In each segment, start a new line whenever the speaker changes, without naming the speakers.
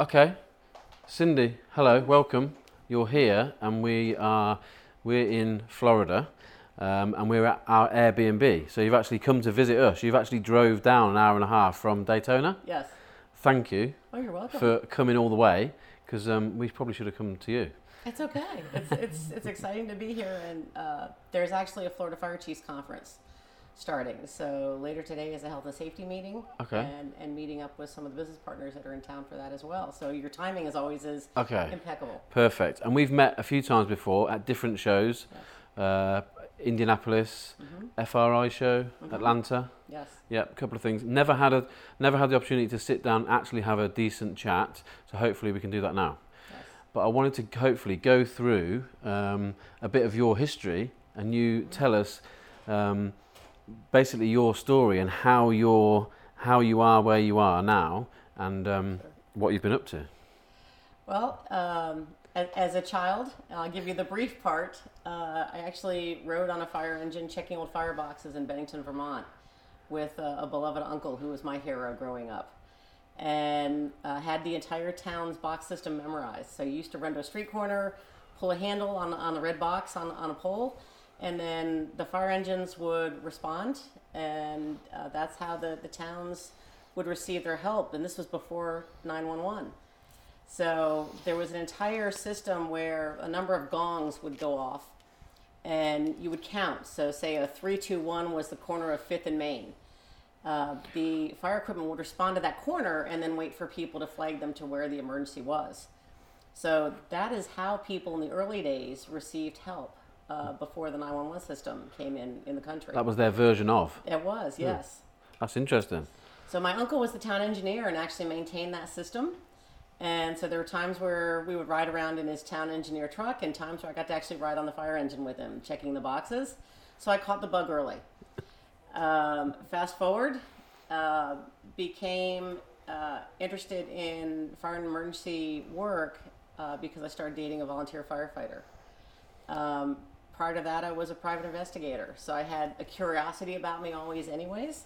Okay, Cindy, hello, welcome. You're here, and we are we're in Florida, um, and we're at our Airbnb. So you've actually come to visit us. You've actually drove down an hour and a half from Daytona.
Yes.
Thank you
Oh, you're welcome.
for coming all the way, because um, we probably should have come to you.
It's okay. It's, it's, it's exciting to be here. And uh, there's actually a Florida Fire Chiefs Conference starting. So later today is a health and safety meeting.
Okay.
And, and meeting up with some of the business partners that are in town for that as well. So your timing, is always, is
Okay.
impeccable.
Perfect. And we've met a few times before at different shows. Uh, Indianapolis, FRI show, Atlanta.
Yes.
Yeah, a couple of things. Never had a never had the opportunity to sit down actually have a decent chat. So hopefully we can do that now.
yes.
But I wanted to hopefully go through um, a bit of your history and you tell us um, basically your story and how you're how you are where you are now and um, what you've been up to.
Well, um, as a child, I'll give you the brief part. Uh, I actually rode on a fire engine checking old fireboxes in Bennington, Vermont, with a, a beloved uncle who was my hero growing up, and uh, had the entire town's box system memorized. So you used to run to a street corner, pull a handle on, on the red box on, on a pole, and then the fire engines would respond, and uh, that's how the, the towns would receive their help. And this was before 911. So there was an entire system where a number of gongs would go off and you would count. So, say a 321 was the corner of 5th and Main. Uh, the fire equipment would respond to that corner and then wait for people to flag them to where the emergency was. So, that is how people in the early days received help uh, before the 911 system came in in the country.
That was their version of.
It was, yes.
That's interesting.
So my uncle was the town engineer and actually maintained that system. And so there were times where we would ride around in his town engineer truck, and times where I got to actually ride on the fire engine with him, checking the boxes. So I caught the bug early. Um, fast forward, uh, became uh, interested in fire and emergency work uh, because I started dating a volunteer firefighter. Um, prior to that, I was a private investigator, so I had a curiosity about me always, anyways.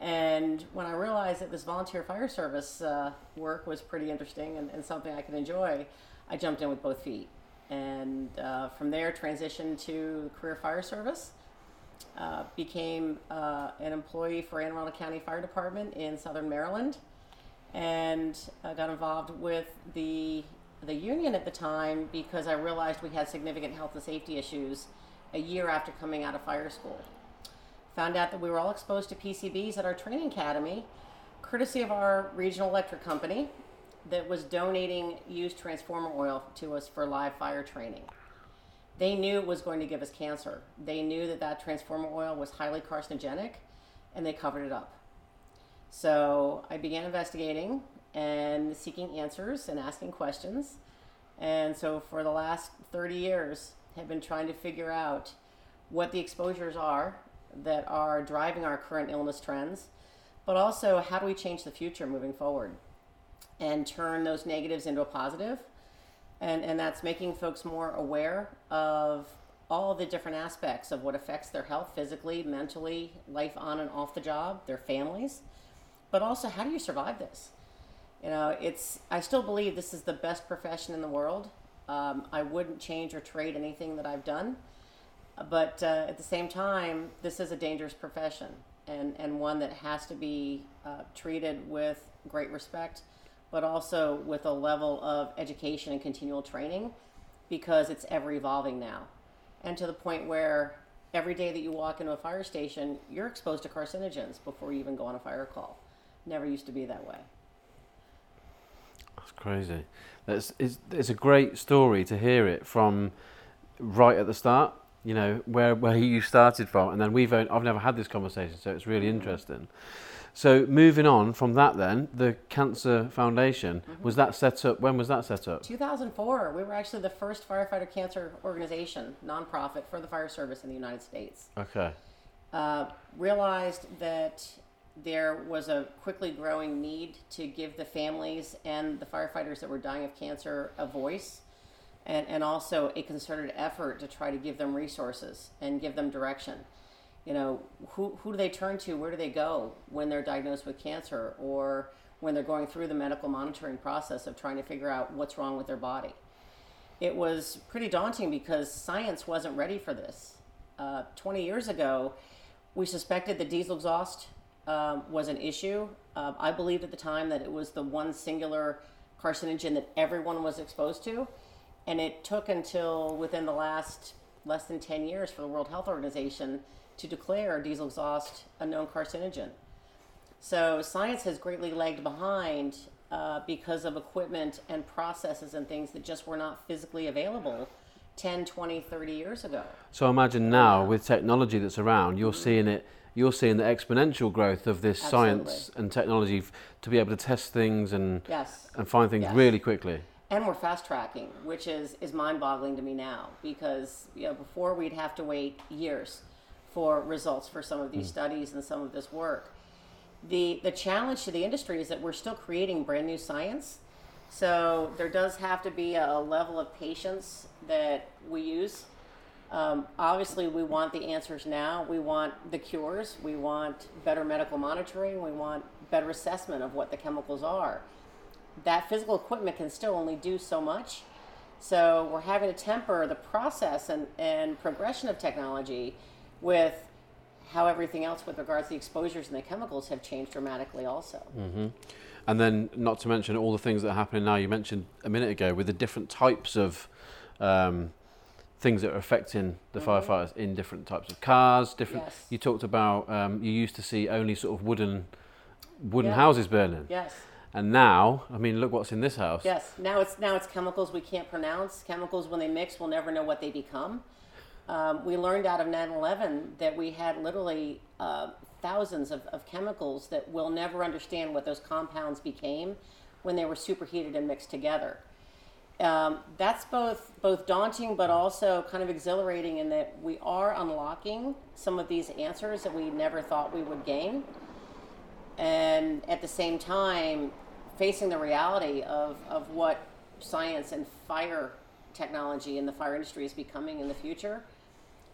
And when I realized that this volunteer fire service uh, work was pretty interesting and, and something I could enjoy, I jumped in with both feet. And uh, from there, transitioned to career fire service. Uh, became uh, an employee for Anne Arundel County Fire Department in Southern Maryland, and got involved with the the union at the time because I realized we had significant health and safety issues a year after coming out of fire school found out that we were all exposed to PCBs at our training academy, courtesy of our regional electric company that was donating used transformer oil to us for live fire training. They knew it was going to give us cancer. They knew that that transformer oil was highly carcinogenic and they covered it up. So I began investigating and seeking answers and asking questions. And so for the last 30 years, have been trying to figure out what the exposures are that are driving our current illness trends, but also how do we change the future moving forward and turn those negatives into a positive. And, and that's making folks more aware of all the different aspects of what affects their health physically, mentally, life on and off the job, their families, but also how do you survive this? You know, it's, I still believe this is the best profession in the world. Um, I wouldn't change or trade anything that I've done but uh, at the same time, this is a dangerous profession and, and one that has to be uh, treated with great respect, but also with a level of education and continual training because it's ever evolving now. And to the point where every day that you walk into a fire station, you're exposed to carcinogens before you even go on a fire call. Never used to be that way.
That's crazy. That's it's, it's a great story to hear it from right at the start. You know where where you started from, and then we've I've never had this conversation, so it's really interesting. So moving on from that, then the Cancer Foundation was that set up? When was that set up?
2004, we were actually the first firefighter cancer organization, nonprofit, for the fire service in the United States.
Okay.
uh, realized that there was a quickly growing need to give the families and the firefighters that were dying of cancer a voice and, and also a concerted effort to try to give them resources and give them direction. You know, who, who do they turn to? Where do they go when they're diagnosed with cancer? Or when they're going through the medical monitoring process of trying to figure out what's wrong with their body. It was pretty daunting because science wasn't ready for this. Uh, 20 years ago, we suspected that diesel exhaust um, was an issue. Uh, I believed at the time that it was the one singular carcinogen that everyone was exposed to. And it took until within the last less than 10 years for the World Health Organization to declare diesel exhaust a known carcinogen. So science has greatly lagged behind uh, because of equipment and processes and things that just were not physically available 10, 20, 30 years ago.
So imagine now with technology that's around, you're seeing it. You're seeing the exponential growth of this
Absolutely.
science and technology f- to be able to test things and
Yes.
and find things
Yes.
really quickly.
And we're fast tracking, which is, is mind boggling to me now because you know, before we'd have to wait years for results for some of these mm. studies and some of this work. The, the challenge to the industry is that we're still creating brand new science. So there does have to be a level of patience that we use. Um, obviously, we want the answers now. We want the cures. We want better medical monitoring. We want better assessment of what the chemicals are that physical equipment can still only do so much. So we're having to temper the process and, and progression of technology with how everything else with regards to the exposures and the chemicals have changed dramatically also.
And then, not to mention all the things that are happening now. You mentioned a minute ago with the different types of um, things that are affecting the firefighters in different types of cars. Different.
Yes.
You talked about um, you used to see only sort of wooden wooden
Yeah.
houses burning,
Yes,
and now, I mean, look what's in this house.
yes. Now it's now it's chemicals we can't pronounce. Chemicals when they mix, we'll never know what they become. Um, we learned out of 9/11 that we had literally uh, thousands of, of chemicals that we'll never understand what those compounds became when they were superheated and mixed together. Um, that's both both daunting but also kind of exhilarating in that we are unlocking some of these answers that we never thought we would gain. And at the same time facing the reality of, of what science and fire technology and the fire industry is becoming in the future.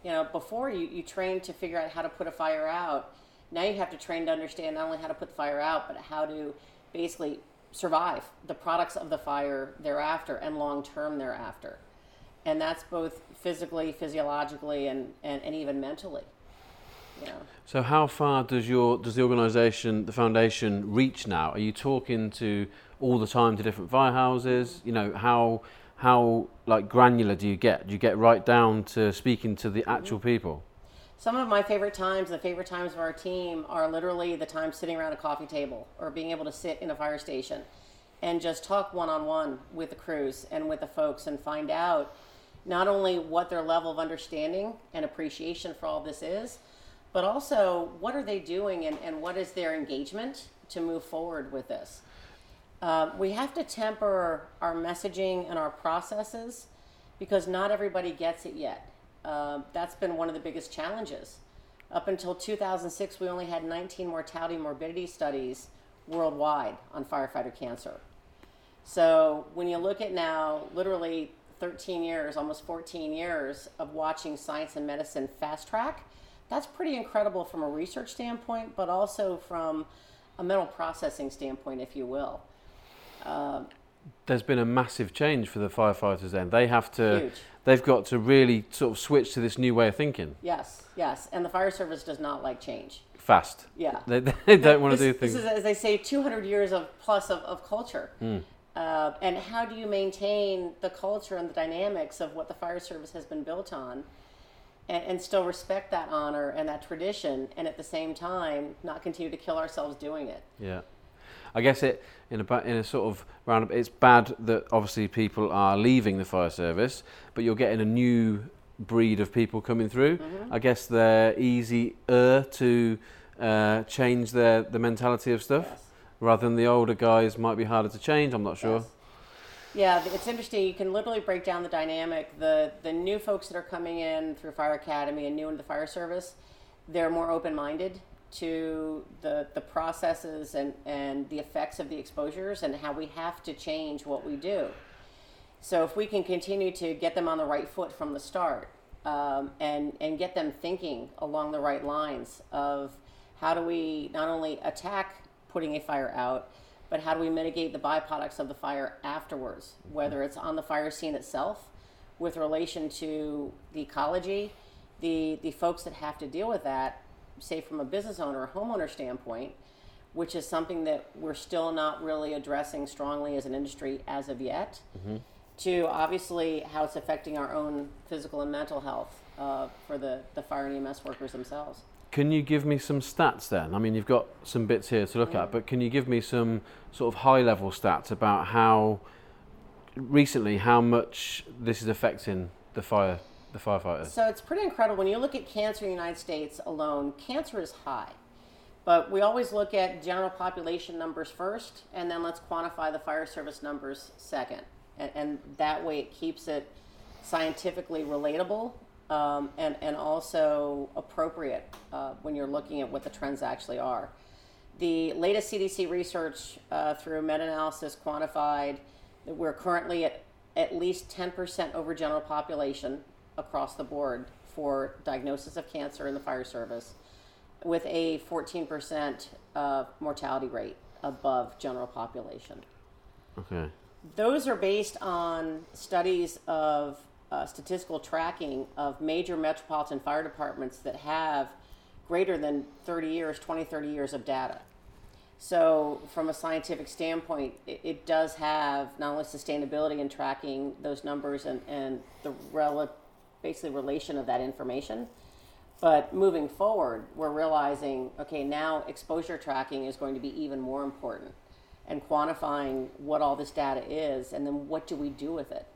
You know before you, you trained to figure out how to put a fire out now you have to train to understand not only how to put the fire out but how to basically survive the products of the fire thereafter and long term thereafter and that's both physically physiologically and, and, and even mentally you know
So how far does your does the organisation, the foundation, reach now? Are you talking to all the time to different firehouses? You know how how like granular do you get? Do you get right down to speaking to the actual mm-hmm. people?
Some of my favorite times, the favorite times of our team, are literally the time sitting around a coffee table or being able to sit in a fire station and just talk one on one with the crews and with the folks and find out not only what their level of understanding and appreciation for all this is, but also what are they doing and, and what is their engagement to move forward with this. Uh, we have to temper our messaging and our processes because not everybody gets it yet. Uh, that's been one of the biggest challenges. Up until 2006, we only had 19 mortality morbidity studies worldwide on firefighter cancer. So when you look at now, literally 13 years, almost 14 years of watching science and medicine fast track, that's pretty incredible from a research standpoint, but also from a mental processing standpoint, if you will.
There's been a massive change for the firefighters. Then they have to
Huge.
they've got to really sort of switch to this new way of thinking
Yes, yes. And the fire service does not like change.
fast.
Yeah.
They, they don't want to
This-
do things.
This is, as they say, 200 years of plus of, of culture.
Hmm.
Uh, and how do you maintain the culture and the dynamics of what the fire service has been built on and, and still respect that honor and that tradition and at the same time not continue to kill ourselves doing it?
Yeah, I guess it in a ba- in a sort of round. It's bad that obviously people are leaving the fire service, but you're getting a new breed of people coming through.
Mm-hmm.
I guess they're easier to uh, change their the mentality of stuff,
Yes.
rather than the older guys might be harder to change. I'm not sure.
Yes. Yeah, it's interesting. You can literally break down the dynamic. The the new folks that are coming in through Fire Academy and new into the fire service, they're more open minded to the the processes and and the effects of the exposures and how we have to change what we do. So if we can continue to get them on the right foot from the start, um, and and get them thinking along the right lines of how do we not only attack putting a fire out, but how do we mitigate the byproducts of the fire afterwards, whether it's on the fire scene itself, with relation to the ecology, the the folks that have to deal with that, say from a business owner or homeowner standpoint, which is something that we're still not really addressing strongly as an industry as of yet, to obviously how it's affecting our own physical and mental health uh, for the, the fire and EMS workers themselves.
Can you give me some stats then? I mean, you've got some bits here to look at, but can you give me some sort of high level stats about how recently how much this is affecting the fire the firefighters?
So it's pretty incredible. When you look at cancer in the United States alone, cancer is high. But we always look at general population numbers first, and then let's quantify the fire service numbers second. And, and that way it keeps it scientifically relatable um, and, and also appropriate uh, when you're looking at what the trends actually are. The latest CDC research uh, through meta analysis quantified that we're currently at at least 10% over general population across the board for diagnosis of cancer in the fire service, with a 14% uh, mortality rate above general population.
Okay.
Those are based on studies of uh, statistical tracking of major metropolitan fire departments that have greater than 30 years, 20, 30 years of data. So, from a scientific standpoint, it, it does have not only sustainability in tracking those numbers and, and the rel- basically relation of that information, but moving forward, we're realizing okay, now exposure tracking is going to be even more important and quantifying what all this data is and then what do we do with it.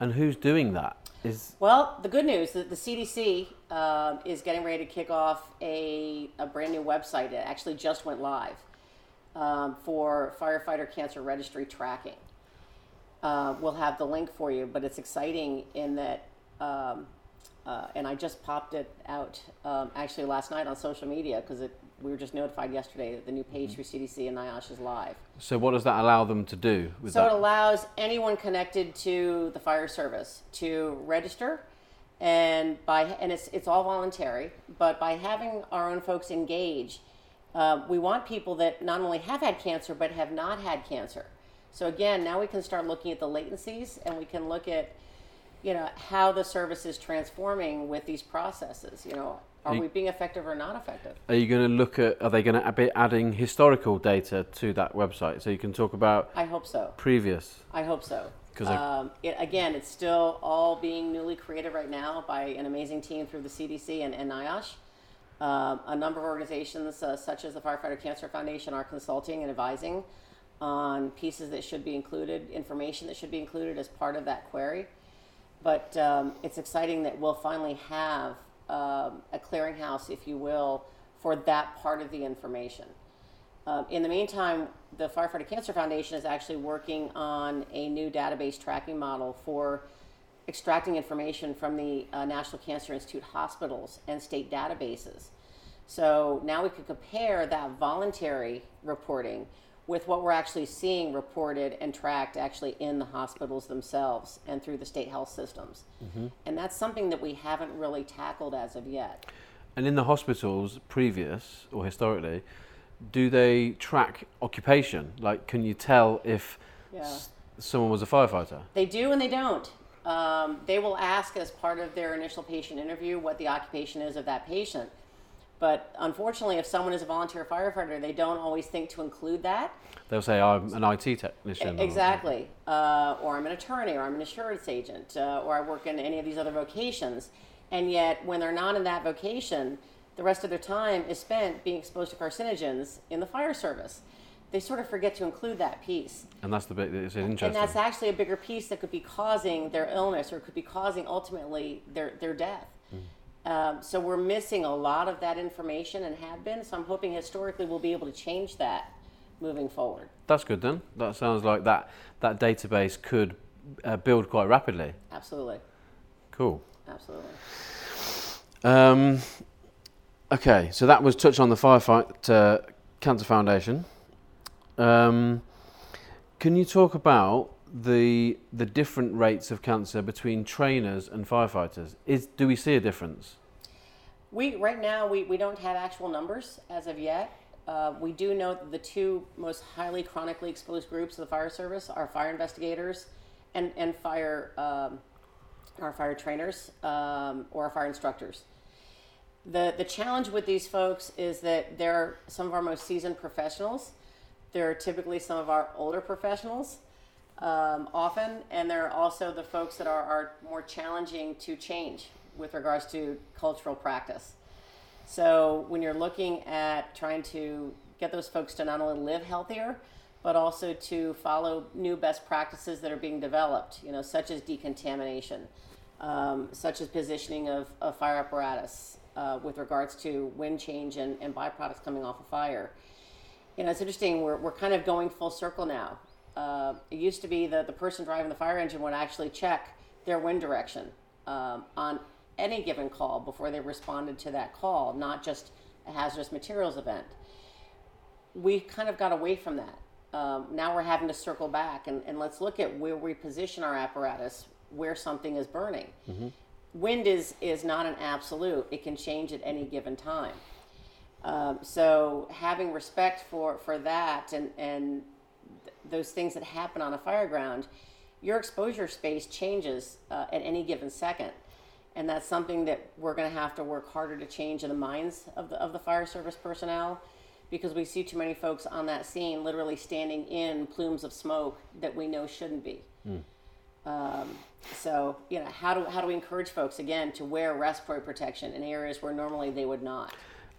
And who's doing that? Is
Well, the good news that the CDC uh, is getting ready to kick off a, a brand new website. It actually just went live um, for firefighter cancer registry tracking. Uh, we'll have the link for you, but it's exciting in that, um, uh, and I just popped it out um, actually last night on social media because we were just notified yesterday that the new page for CDC and NIOSH is live.
so what does that allow them to do with
So it allows anyone connected to the fire service to register, and by and it's it's all voluntary. But by having our own folks engage, uh, we want people that not only have had cancer but have not had cancer. So again, now we can start looking at the latencies, and we can look at you know how the service is transforming with these processes. You know, are
You-
we being effective or not effective?
Are you going to look at? Are they going to be adding historical data to that website so you can talk about
I hope so.
previous?
I hope so
because
um, it, again, it's still all being newly created right now by an amazing team through the CDC and, and NIOSH. Um, a number of organizations, uh, such as the Firefighter Cancer Foundation, are consulting and advising on pieces that should be included, information that should be included as part of that query. But um, it's exciting that we'll finally have um, a clearinghouse, if you will, for that part of the information. Um, in the meantime, the Firefighter Cancer Foundation is actually working on a new database tracking model for extracting information from the uh, National Cancer Institute hospitals and state databases. So now we can compare that voluntary reporting with what we're actually seeing reported and tracked actually in the hospitals themselves and through the state health systems. And that's something that we haven't really tackled as of yet.
And in the hospitals, previous or historically, do they track occupation? Like, can you tell if
Yeah.
s- someone was a firefighter?
They do and they don't. Um, they will ask as part of their initial patient interview what the occupation is of that patient. But unfortunately, if someone is a volunteer firefighter, they don't always think to include that.
They'll say, "I'm an IT technician." or-
Exactly. Uh, or I'm an attorney, or I'm an insurance agent, uh, or I work in any of these other vocations. And yet, when they're not in that vocation, the rest of their time is spent being exposed to carcinogens in the fire service. They sort of forget to include that piece.
And that's the bit that is interesting.
And that's actually a bigger piece that could be causing their illness or could be causing ultimately their, their death. Um, so we're missing a lot of that information and have been. So I'm hoping historically we'll be able to change that moving forward.
That's good then. That sounds like that that database could uh, build quite rapidly.
Absolutely.
Cool.
Absolutely.
Um, okay, so that was touch on the Firefight uh, Cancer Foundation. Um, can you talk about the the different rates of cancer between trainers and firefighters? Is do we see a difference?
We right now we, we don't have actual numbers as of yet. uh, we do know that the two most highly chronically exposed groups of the fire service are fire investigators and, and fire, um, our fire trainers um, or our fire instructors. The, the challenge with these folks is that they're some of our most seasoned professionals. They're typically some of our older professionals um, often, and they're also the folks that are, are more challenging to change with regards to cultural practice. So when you're looking at trying to get those folks to not only live healthier, but also to follow new best practices that are being developed, you know, such as decontamination, um, such as positioning of, of fire apparatus uh, with regards to wind change and, and byproducts coming off a fire. You know, it's interesting, we're, we're kind of going full circle now. Uh, it used to be that the person driving the fire engine would actually check their wind direction um, on any given call before they responded to that call, not just a hazardous materials event. We kind of got away from that. Um, now we're having to circle back and, and let's look at where we position our apparatus where something is burning. Wind is, is not an absolute, it can change at any given time. Um, so having respect for, for that and, and th- those things that happen on a fire ground, your exposure space changes uh, at any given second. And that's something that we're going to have to work harder to change in the minds of the, of the fire service personnel because we see too many folks on that scene literally standing in plumes of smoke that we know shouldn't be. Um, so, you know, how do, how do we encourage folks, again, to wear respiratory protection in areas where normally they would not?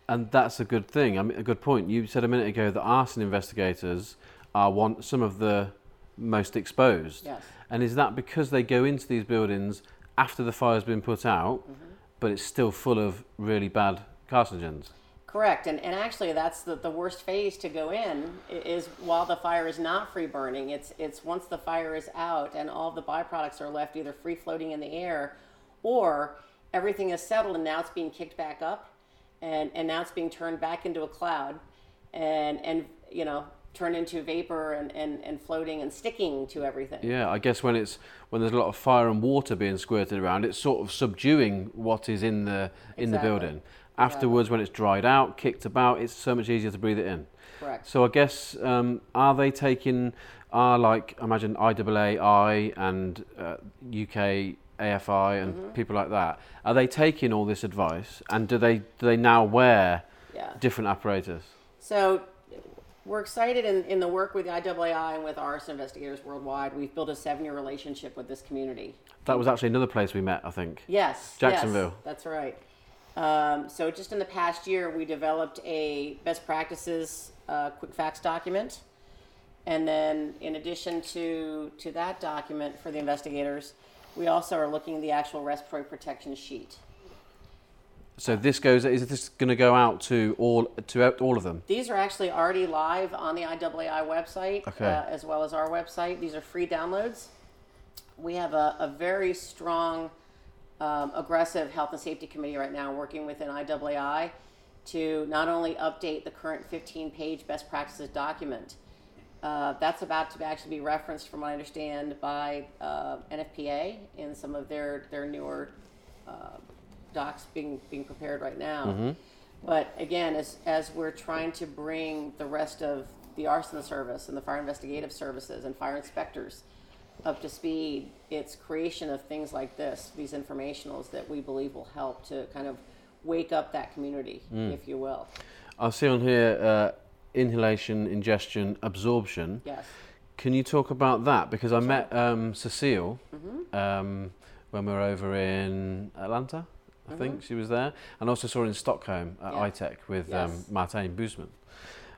And that's a good thing. I mean, a good point. You said a minute ago that arson investigators are one some of the most exposed.
Yes.
And is that because they go into these buildings after the fire's been put out, mm-hmm. but it's still full of really bad carcinogens?
Correct, and, and actually that's the, the worst phase to go in is while the fire is not free burning. It's it's once the fire is out and all the byproducts are left either free floating in the air or everything is settled and now it's being kicked back up and, and now it's being turned back into a cloud and and you know turned into vapor and, and, and floating and sticking to everything.
Yeah, I guess when it's when there's a lot of fire and water being squirted around, it's sort of subduing what is in the in the building. Afterwards, when it's dried out, kicked about, it's so much easier to breathe it in.
Correct.
So I guess um, are they taking are like imagine IAAI and uh, UK AFI and
Mm-hmm.
people like that are they taking all this advice and do they do they now wear
Yeah.
different apparatus?
So we're excited in, in the work with the IAAI and with arson investigators worldwide. We've built a seven-year relationship with this community.
That was actually another place we met, I think.
Yes.
Jacksonville.
Yes, that's right. Um, so just in the past year, we developed a best practices uh, quick facts document. And then in addition to, to that document for the investigators, we also are looking at the actual respiratory protection sheet.
So this goes is this going to go out to all to all of them?
These are actually already live on the IAAI website
Okay.
uh, as well as our website. These are free downloads. We have a, a very strong, um, aggressive health and safety committee right now working within IAAI to not only update the current 15 page best practices document, uh, that's about to actually be referenced, from what I understand, by uh, NFPA in some of their, their newer uh, docs being, being prepared right now. But again, as, as we're trying to bring the rest of the arson service and the fire investigative services and fire inspectors up to speed, it's creation of things like this, these informationals that we believe will help to kind of wake up that community, if you will.
I see on here uh, inhalation, ingestion, absorption.
Yes.
Can you talk about that? Because I met um, Cecile
Mm-hmm.
um, when we were over in Atlanta. I think she was there, and also saw her in Stockholm at
Mm-hmm. Yeah.
ITEC with
Yes.
um, Martijn Boesman.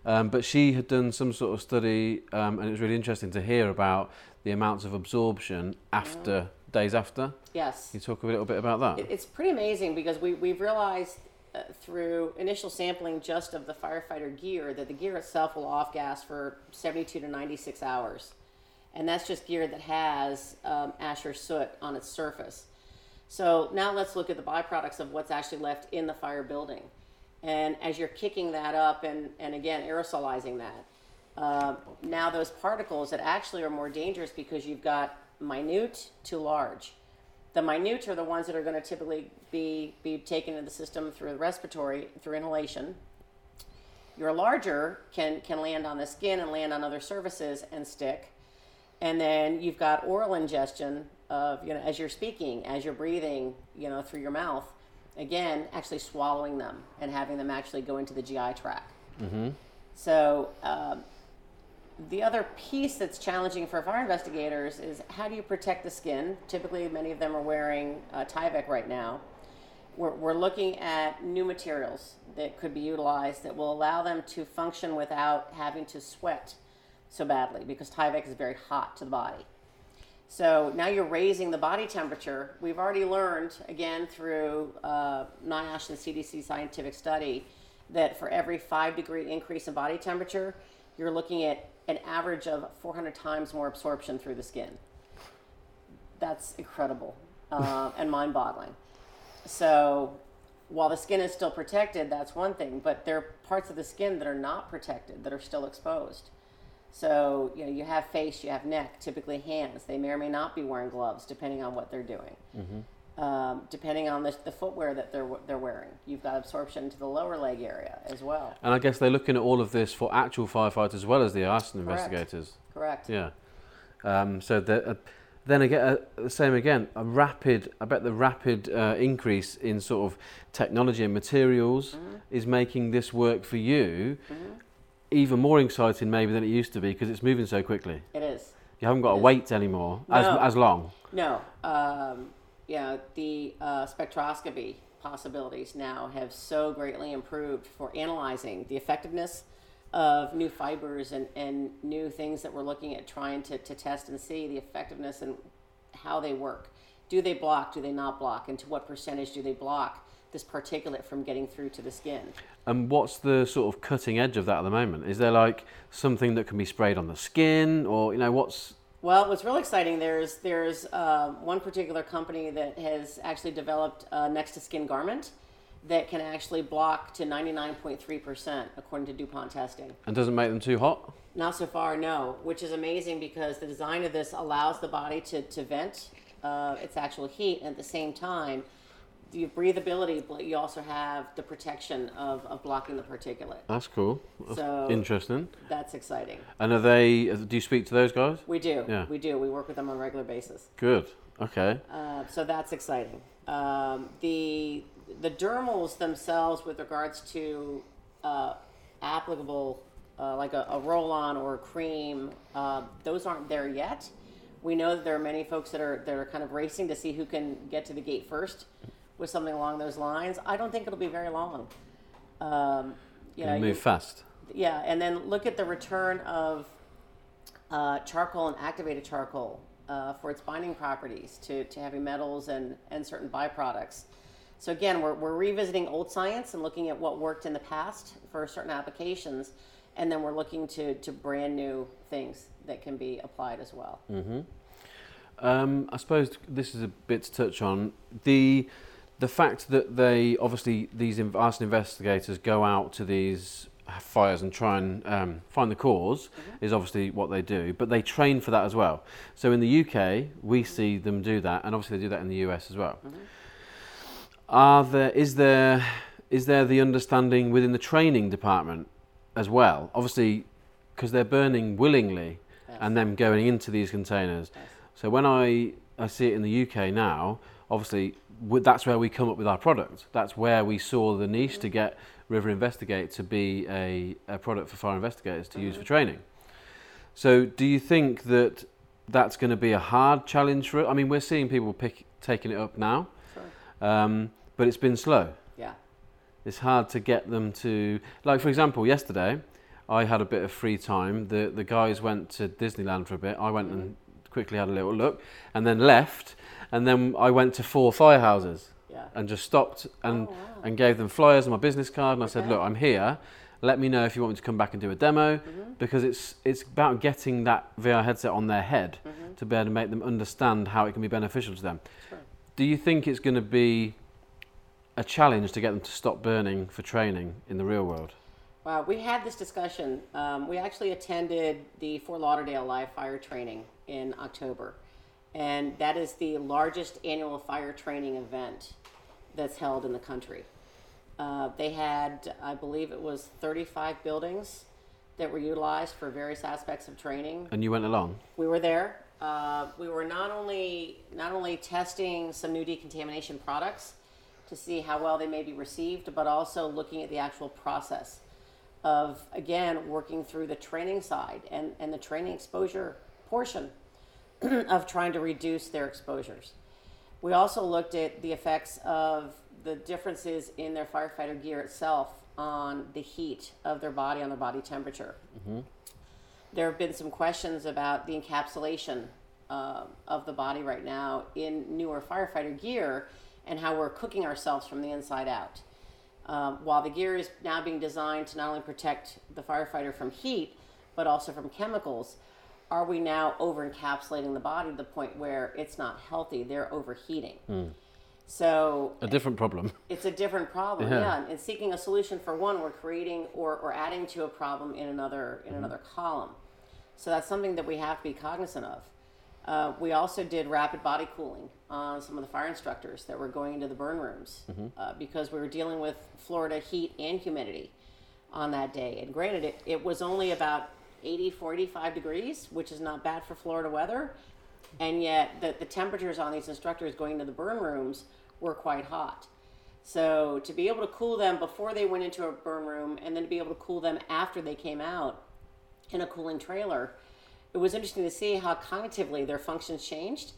Um, but she had done some sort of study, um, and it was really interesting to hear about the amounts of absorption after days after.
Yes.
Can you talk a little bit about that?
It's pretty amazing because we, we've realized uh, through initial sampling just of the firefighter gear that the gear itself will off gas for 72 to 96 hours. And that's just gear that has um, ash or soot on its surface. So now let's look at the byproducts of what's actually left in the fire building. And as you're kicking that up and, and again aerosolizing that, uh, now those particles that actually are more dangerous because you've got minute to large. The minute are the ones that are going to typically be, be taken into the system through the respiratory, through inhalation. Your larger can can land on the skin and land on other surfaces and stick. And then you've got oral ingestion of you know as you're speaking, as you're breathing, you know through your mouth. Again, actually swallowing them and having them actually go into the GI tract. So um, the other piece that's challenging for fire investigators is how do you protect the skin? Typically, many of them are wearing uh, Tyvek right now. We're, we're looking at new materials that could be utilized that will allow them to function without having to sweat so badly because Tyvek is very hot to the body. So now you're raising the body temperature. We've already learned, again, through uh, NIOSH and CDC scientific study, that for every five degree increase in body temperature, you're looking at an average of 400 times more absorption through the skin. That's incredible uh, and mind boggling. So while the skin is still protected, that's one thing, but there are parts of the skin that are not protected that are still exposed. So, you know, you have face, you have neck, typically hands. They may or may not be wearing gloves, depending on what they're doing. Um, depending on the, the footwear that they're, they're wearing. You've got absorption to the lower leg area as well.
And I guess they're looking at all of this for actual firefighters as well as the arson
Correct.
investigators.
Correct.
Yeah. Um, so the, uh, then again, uh, the same again. A rapid, I bet the rapid uh, increase in sort of technology and materials
Mm-hmm.
is making this work for you even more exciting maybe than it used to be because it's moving so quickly.
It is.
You haven't got to wait anymore as
No.
as long.
No, um, know, the uh, spectroscopy possibilities now have so greatly improved for analyzing the effectiveness of new fibers and, and new things that we're looking at trying to, to test and see the effectiveness and how they work. Do they block? Do they not block? And to what percentage do they block this particulate from getting through to the skin?
And what's the sort of cutting edge of that at the moment? Is there like something that can be sprayed on the skin, or you know, what's
Well, what's really exciting there's there's uh, one particular company that has actually developed a next to skin garment that can actually block to 99.3% according to DuPont testing.
and doesn't make them too hot?
Not so far, no, which is amazing because the design of this allows the body to, to vent uh, its actual heat and at the same time you have breathability, but you also have the protection of, of blocking the particulate.
That's cool. That's
So-
interesting.
That's exciting.
And are they? Do you speak to those guys?
We do.
Yeah.
We do. We work with them on a regular basis.
Good. Okay.
Uh, so that's exciting. Um, the the dermals themselves, with regards to uh, applicable, uh, like a, a roll-on or a cream, uh, those aren't there yet. We know that there are many folks that are that are kind of racing to see who can get to the gate first with something along those lines. I don't think it'll be very long. Um, you know,
They
you-
move fast.
yeah, and then look at the return of uh, charcoal and activated charcoal uh, for its binding properties to, to heavy metals and, and certain byproducts. So again, we're, we're revisiting old science and looking at what worked in the past for certain applications, and then we're looking to, to brand new things that can be applied as well.
Um, I suppose this is a bit to touch on the the fact that they obviously these arson investigators go out to these fires and try and um, find the because is obviously what they do, but they train for that as well. So in the UK, we see them do that, and obviously they do that in the US as well. Are there is there is there the understanding within the training department as well? Obviously, because they're burning willingly and then going into these containers.
Yes.
So when I, I see it in the UK now, obviously that's where we come up with our product. That's where we saw the niche to get River Investigate to be a, a product for fire investigators to use for training. So do you think that that's going to be a hard challenge for it? I mean, we're seeing people pick, taking it up now, um, but it's been slow.
Yeah.
It's hard to get them to, like for example, yesterday I had a bit of free time. The the guys went to Disneyland for a bit. I went and quickly had a little look, and then left. And then I went to four firehouses
Yeah.
and just stopped and
Oh, wow.
and gave them flyers and my business card. And I said,
Okay.
look, I'm here. Let me know if you want me to come back and do a demo,
Mm-hmm.
because it's it's about getting that VR headset on their head
Mm-hmm.
to be able to make them understand how it can be beneficial to them.
Sure.
Do you think it's going to be a challenge to get them to stop burning for training in the real world?
Wow, we had this discussion. Um, we actually attended the Fort Lauderdale live fire training in October, and that is the largest annual fire training event that's held in the country. Uh, they had, I believe it was 35 buildings that were utilized for various aspects of training.
And you went along?
We were there. Uh, we were not only not only testing some new decontamination products to see how well they may be received, but also looking at the actual process of again working through the training side and, and the training exposure portion of trying to reduce their exposures. We also looked at the effects of the differences in their firefighter gear itself on the heat of their body, on their body temperature. There have been some questions about the encapsulation uh, of the body right now in newer firefighter gear and how we're cooking ourselves from the inside out. Um, while the gear is now being designed to not only protect the firefighter from heat, but also from chemicals, are we now over encapsulating the body to the point where it's not healthy? They're overheating. So
A different problem.
it's a different problem,
Yeah.
yeah. And seeking a solution for one, we're creating or, or adding to a problem in another in another column. So that's something that we have to be cognizant of. Uh, we also did rapid body cooling on some of the fire instructors that were going into the burn rooms uh, because we were dealing with Florida heat and humidity on that day. And granted, it, it was only about 80, 45 degrees, which is not bad for Florida weather. And yet, the, the temperatures on these instructors going to the burn rooms were quite hot. So, to be able to cool them before they went into a burn room and then to be able to cool them after they came out in a cooling trailer, it was interesting to see how cognitively their functions changed.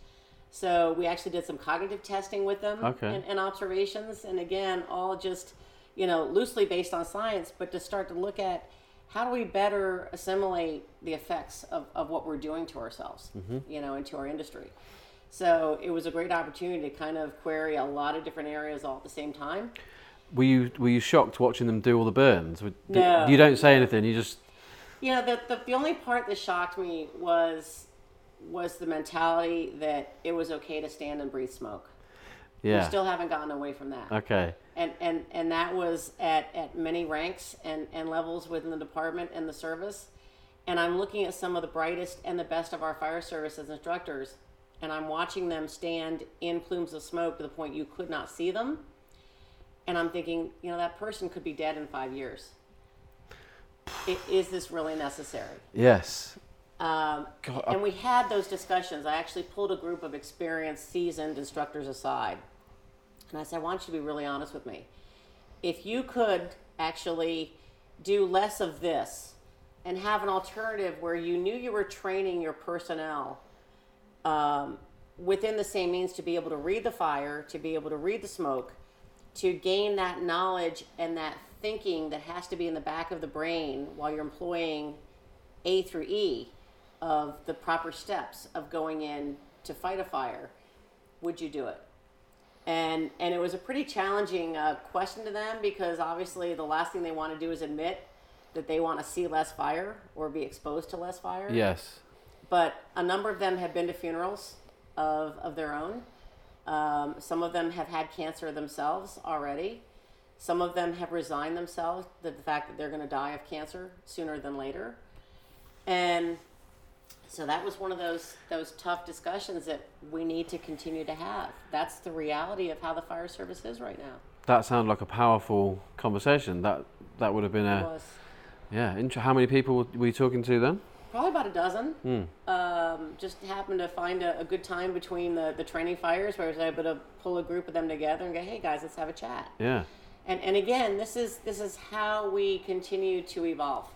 So, we actually did some cognitive testing with them
Okay.
and, and observations. And again, all just, you know, loosely based on science, but to start to look at how do we better assimilate the effects of, of what we're doing to ourselves, mm-hmm. you know, into our industry. So it was a great opportunity to kind of query a lot of different areas all at the same time.
Were you were you shocked watching them do all the burns?
No.
You don't say anything. You just
You know, the, the, the only part that shocked me was was the mentality that it was okay to stand and breathe smoke.
Yeah, We
still haven't gotten away from that.
okay.
And and and that was at at many ranks and and levels within the department and the service and i'm looking at some of the brightest and the best of our fire services instructors and i'm watching them stand in plumes of smoke to the point you could not see them and i'm thinking you know that person could be dead in five years I- is this really necessary
Yes.
um, and we had those discussions. I actually pulled a group of experienced, seasoned instructors aside. And I said, I want you to be really honest with me. If you could actually do less of this and have an alternative where you knew you were training your personnel um, within the same means to be able to read the fire, to be able to read the smoke, to gain that knowledge and that thinking that has to be in the back of the brain while you're employing A through E of the proper steps of going in to fight a fire, would you do it? And and it was a pretty challenging uh, question to them because obviously the last thing they want to do is admit that they want to see less fire or be exposed to less fire
Yes.
but a number of them have been to funerals of, of their own. Um, some of them have had cancer themselves already. Some of them have resigned themselves to the fact that they're going to die of cancer sooner than later. And so that was one of those those tough discussions that we need to continue to have. That's the reality of how the fire service is right now.
That sounded like a powerful conversation. That that would have been a yeah. Int- how many people were you talking to then?
probably about a dozen. Um, just happened to find a, a good time between the, the training fires where I was able to pull a group of them together and go, hey guys, let's have a chat.
Yeah.
And, and again, this is this is how we continue to evolve.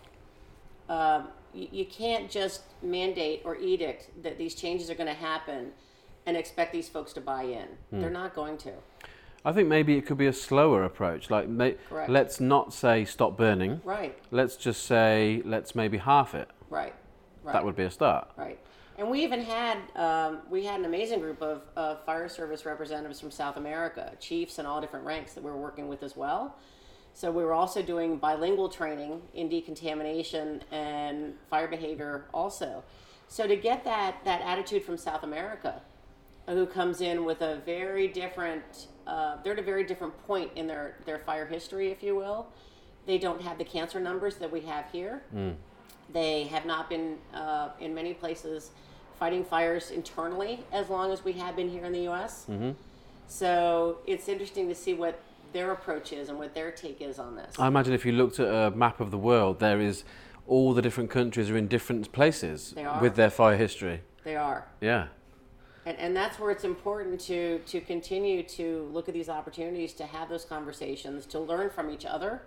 Um, you, you can't just mandate or edict that these changes are going to happen and expect these folks to buy in. They're not going to.
I think maybe it could be a slower approach. Like, ma-
Correct.
let's not say stop burning.
Right,
Let's just say let's maybe half it.
right, right.
That would be a start.
Right. And we even had um, we had an amazing group of, of fire service representatives from South America, chiefs and all different ranks that we were working with as well. So we were also doing bilingual training in decontamination and fire behavior also. So to get that that attitude from South America, who comes in with a very different, uh, they're at a very different point in their their fire history, if you will. They don't have the cancer numbers that we have here. They have not been uh, in many places fighting fires internally as long as we have been here in the U.S. So it's interesting to see what their approach is and what their take is on this.
I imagine if you looked at a map of the world, there is all the different countries are in different places with their fire history.
they are.
Yeah.
And, and that's where it's important to, to continue to look at these opportunities to have those conversations, to learn from each other.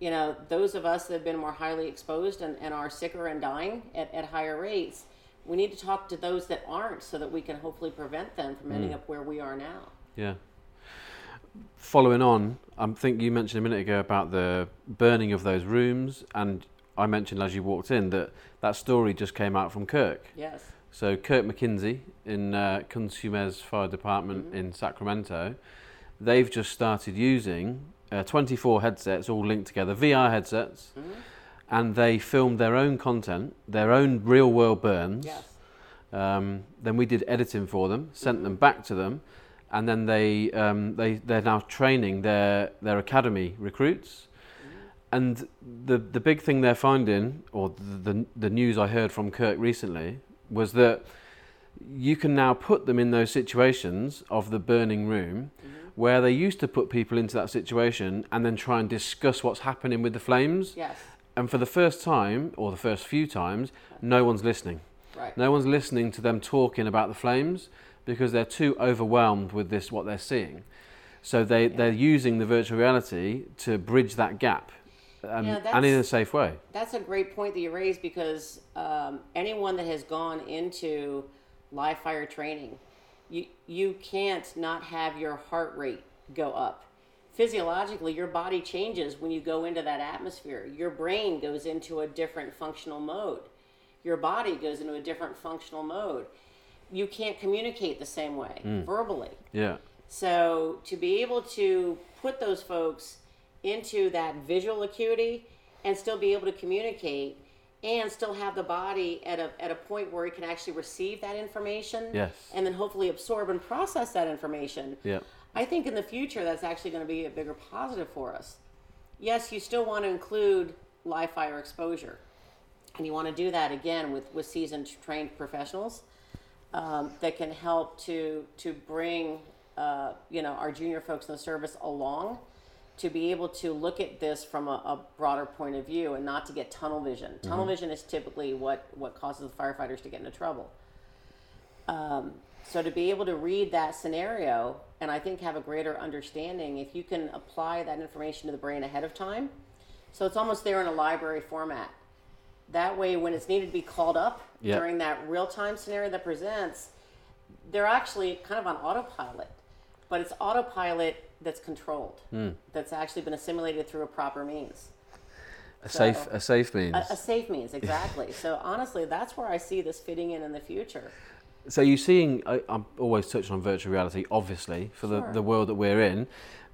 You know, those of us that have been more highly exposed and, and are sicker and dying at, at higher rates, we need to talk to those that aren't so that we can hopefully prevent them from hmm. ending up where we are now.
Yeah. Following on, I think you mentioned a minute ago about the burning of those rooms, and I mentioned as you walked in that that story just came out from Kirk.
Yes.
So Kirk McKinsey in uh, Cosumnes Fire Department in Sacramento, they've just started using uh, 24 headsets all linked together, VR headsets, and they filmed their own content, their own real world burns.
Yes.
Um, then we did editing for them, sent them back to them, and then they um, they they're now training their their academy recruits. And the the big thing they're finding, or the, the the news I heard from Kirk recently, was that you can now put them in those situations of the burning room, where they used to put people into that situation and then try and discuss what's happening with the flames.
Yes.
And for the first time, or the first few times, no one's listening.
Right.
No one's listening to them talking about the flames because they're too overwhelmed with this what they're seeing. So they, they're using the virtual reality to bridge that gap um,
Yeah,
and in a safe way.
That's a great point that you raised because um, anyone that has gone into live fire training, you you can't not have your heart rate go up. Physiologically, your body changes when you go into that atmosphere. Your brain goes into a different functional mode. Your body goes into a different functional mode. You can't communicate the same way hmm. verbally.
Yeah.
So to be able to put those folks into that visual acuity and still be able to communicate and still have the body at a, at a point where it can actually receive that information
Yes.
and then hopefully absorb and process that information.
Yeah.
I think in the future that's actually going to be a bigger positive for us. Yes, you still want to include live fire exposure, and you want to do that again with, with seasoned trained professionals um, that can help to to bring uh, you know our junior folks in the service along to be able to look at this from a, a broader point of view and not to get tunnel vision. Tunnel vision is typically what what causes the firefighters to get into trouble. Um, so to be able to read that scenario and I think have a greater understanding, if you can apply that information to the brain ahead of time, so it's almost there in a library format. That way, when it's needed to be called up
Yeah.
during that real time scenario that presents, they're actually kind of on autopilot, but it's autopilot that's controlled, hmm. that's actually been assimilated through a proper means.
A safe, a safe means.
A, a safe means, exactly. so honestly, that's where I see this fitting in in the future.
So you're seeing, I, I'm always touching on virtual reality, obviously, for the,
Sure.
the world that we're in.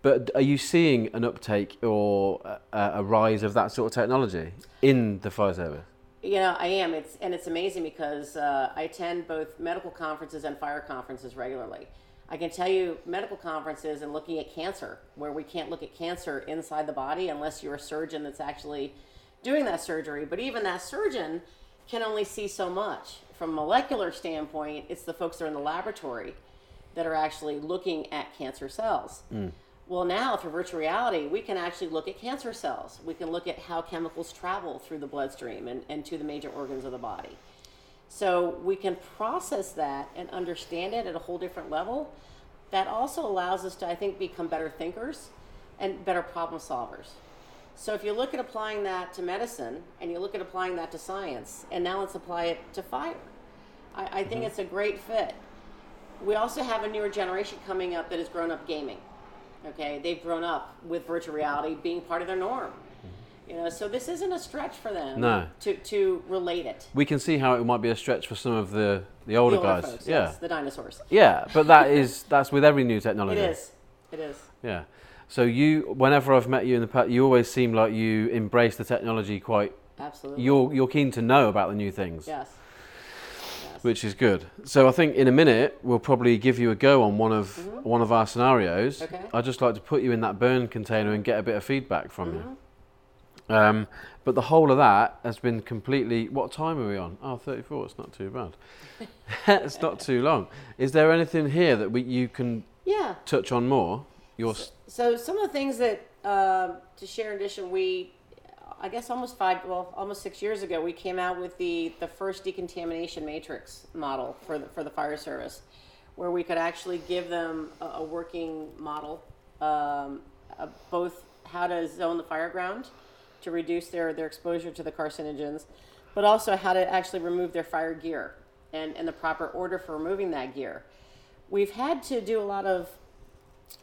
But are you seeing an uptake or a, a rise of that sort of technology in the fire service?
You know, I am. It's and it's amazing because uh, I attend both medical conferences and fire conferences regularly. I can tell you, medical conferences and looking at cancer, where we can't look at cancer inside the body unless you're a surgeon that's actually doing that surgery. But even that surgeon can only see so much. From a molecular standpoint, it's the folks that are in the laboratory that are actually looking at cancer cells. Well, now through virtual reality, we can actually look at cancer cells. We can look at how chemicals travel through the bloodstream and, and to the major organs of the body. So we can process that and understand it at a whole different level. That also allows us to, I think, become better thinkers and better problem solvers. So if you look at applying that to medicine and you look at applying that to science, and now let's apply it to fire, I, I think mm-hmm. it's a great fit. We also have a newer generation coming up that has grown up gaming. Okay, they've grown up with virtual reality being part of their norm. You know, so this isn't a stretch for them
No.
to, to relate it.
We can see how it might be a stretch for some of the, the older,
The older
guys.
folks,
yeah.
yes, the dinosaurs.
Yeah, but that is that's with every new technology.
It is. It is.
Yeah. So you, whenever I've met you in the past, you always seem like you embrace the technology quite.
Absolutely.
You're you're keen to know about the new things,
yes.
Which is good. So I think in a minute we'll probably give you a go on one of one of our scenarios.
Mm-hmm. Okay.
I'd just like to put you in that burn container and get a bit of feedback from
Mm-hmm.
you. Um, but the whole of that has been completely. What time are we on? Oh, 34. It's not too bad. it's not too long. Is there anything here that we you can
yeah.
touch on more? Your s-
So some of the things that um to share in addition, we, I guess almost five, well, almost six years ago, we came out with the the first decontamination matrix model for the for the fire service, where we could actually give them a, a working model, um, uh, both how to zone the fire ground, to reduce their their exposure to the carcinogens, but also how to actually remove their fire gear and and the proper order for removing that gear. We've had to do a lot of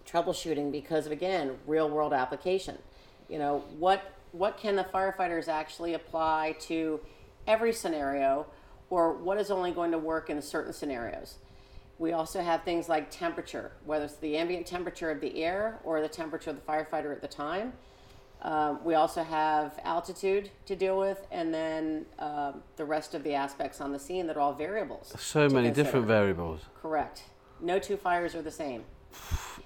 troubleshooting because of again real world application you know what what can the firefighters actually apply to every scenario or what is only going to work in certain scenarios we also have things like temperature whether it's the ambient temperature of the air or the temperature of the firefighter at the time um, we also have altitude to deal with and then um, the rest of the aspects on the scene that are all variables
so many
consider.
different variables.
correct no two fires are the same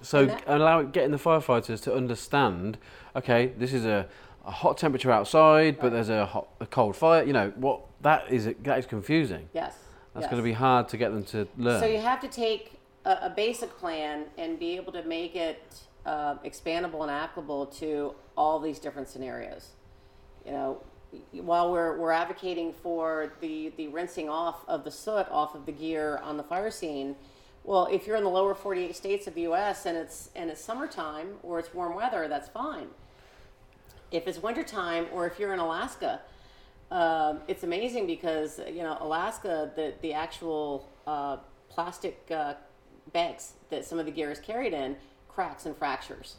So
that-
allow getting the firefighters to understand. Okay, this is a, a hot temperature outside, but
Right.
there's a hot, a cold fire. You know what? That is that is confusing.
yes
That's
yes.
going to be hard to get them to learn.
So you have to take a, a basic plan and be able to make it uh, expandable and applicable to all these different scenarios. You know, while we're, we're advocating for the, the rinsing off of the soot off of the gear on the fire scene, well, if you're in the lower 48 states of the U.S. and it's and it's summertime or it's warm weather, that's fine. If it's wintertime or if you're in Alaska, um, it's amazing because you know Alaska, the the actual uh, plastic uh, bags that some of the gear is carried in cracks and fractures.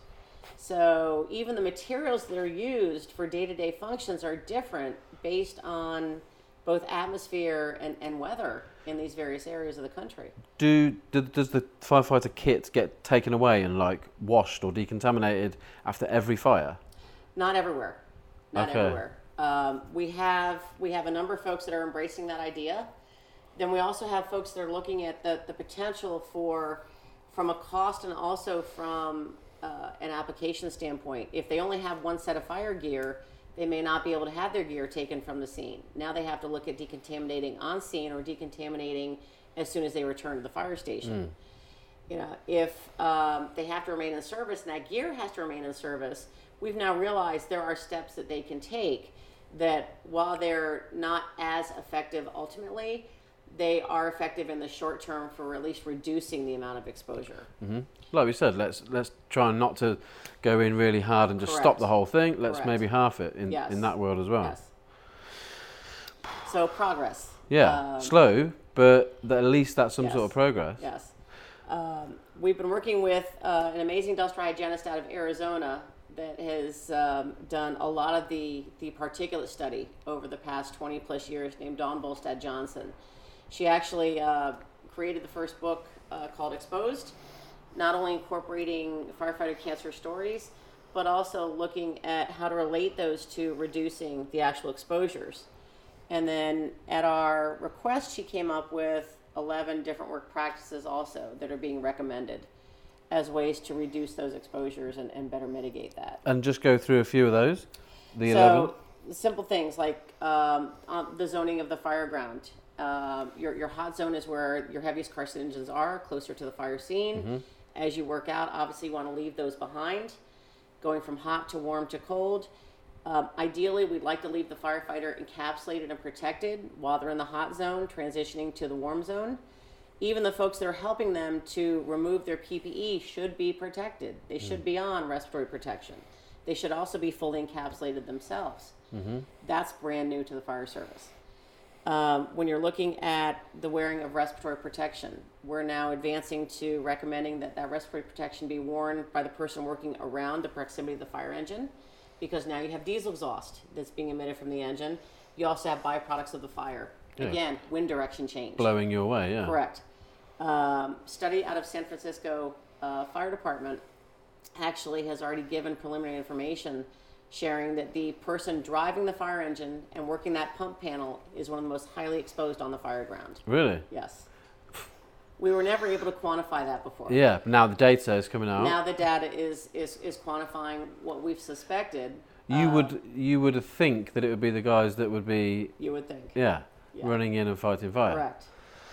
So even the materials that are used for day-to-day functions are different based on both atmosphere and, and weather in these various areas of the country.
Do, do does the firefighter kit get taken away and like washed or decontaminated after every fire?
Not everywhere. Not
Okay.
everywhere. Um, we have we have a number of folks that are embracing that idea. Then we also have folks that are looking at the, the potential for, from a cost and also from uh, an application standpoint. If they only have one set of fire gear, they may not be able to have their gear taken from the scene. Now they have to look at decontaminating on scene or decontaminating as soon as they return to the fire station you know, if um, they have to remain in service and that gear has to remain in service, we've now realized there are steps that they can take that while they're not as effective ultimately, they are effective in the short term for at least reducing the amount of exposure.
Like we said, let's let's try not to go in really hard and just stop the whole thing. Let's
Correct.
maybe half it in,
Yes.
in that world as well.
Yes. So progress.
Yeah,
Um,
slow, but at least that's some sort of progress.
Yes. Um, we've been working with uh, an amazing industrial hygienist out of Arizona that has um, done a lot of the, the particulate study over the past 20 plus years, named Dawn Bolstad Johnson. She actually uh, created the first book uh, called Exposed, not only incorporating firefighter cancer stories, but also looking at how to relate those to reducing the actual exposures. And then at our request, she came up with 11 different work practices also that are being recommended as ways to reduce those exposures and, and better mitigate that.
And just go through a few of those. The
so, simple things like um, the zoning of the fire ground. Um, your, your hot zone is where your heaviest carcinogens are, closer to the fire scene. As you work out, obviously, you want to leave those behind. Going from hot to warm to cold. Um, ideally, we'd like to leave the firefighter encapsulated and protected while they're in the hot zone, transitioning to the warm zone. Even the folks that are helping them to remove their PPE should be protected. They should be on respiratory protection. They should also be fully encapsulated themselves. That's brand new to the fire service. Um, when you're looking at the wearing of respiratory protection, we're now advancing to recommending that that respiratory protection be worn by the person working around the proximity of the fire engine, because now you have diesel exhaust that's being emitted from the engine. You also have byproducts of the fire.
Yeah.
Again, wind direction change.
blowing your way, yeah.
Correct. Um, study out of San Francisco uh, Fire Department actually has already given preliminary information sharing that the person driving the fire engine and working that pump panel is one of the most highly exposed on the fire ground.
Really?
Yes. We were never able to quantify that before.
Yeah. Now the data is coming out.
Now the data is, is, is quantifying what we've suspected.
you
uh,
would you would think that it would be the guys that would be
You would think.
yeah,
Yeah.
running in and fighting fire.
Correct.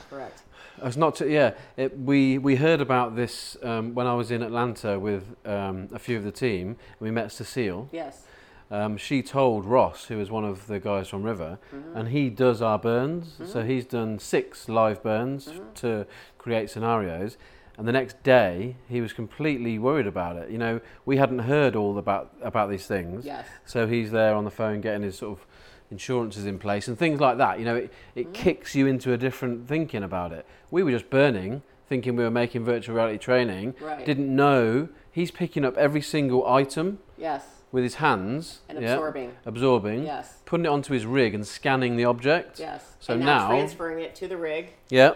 Correct.
It's not. To, yeah, it, we we heard about this um, when I was in Atlanta with um, a few of the team. We met Cecile.
Yes.
Um, she told Ross, who was one of the guys from River,
Mm-hmm.
and he does our burns. So he's done six live burns
Mm-hmm.
to create scenarios. And the next day, he was completely worried about it. You know, we hadn't heard all about about these things.
Yes.
So he's there on the phone getting his sort of insurances in place and things like that. You know, it, it
Mm-hmm.
kicks you into a different thinking about it. We were just burning, thinking we were making virtual reality training.
Right.
Didn't know he's picking up every single item
Yes.
with his hands
And
yeah,
absorbing.
absorbing,
Yes.
putting it onto his rig and scanning the object.
Yes.
So
and
now-
transferring it to the rig.
Yeah,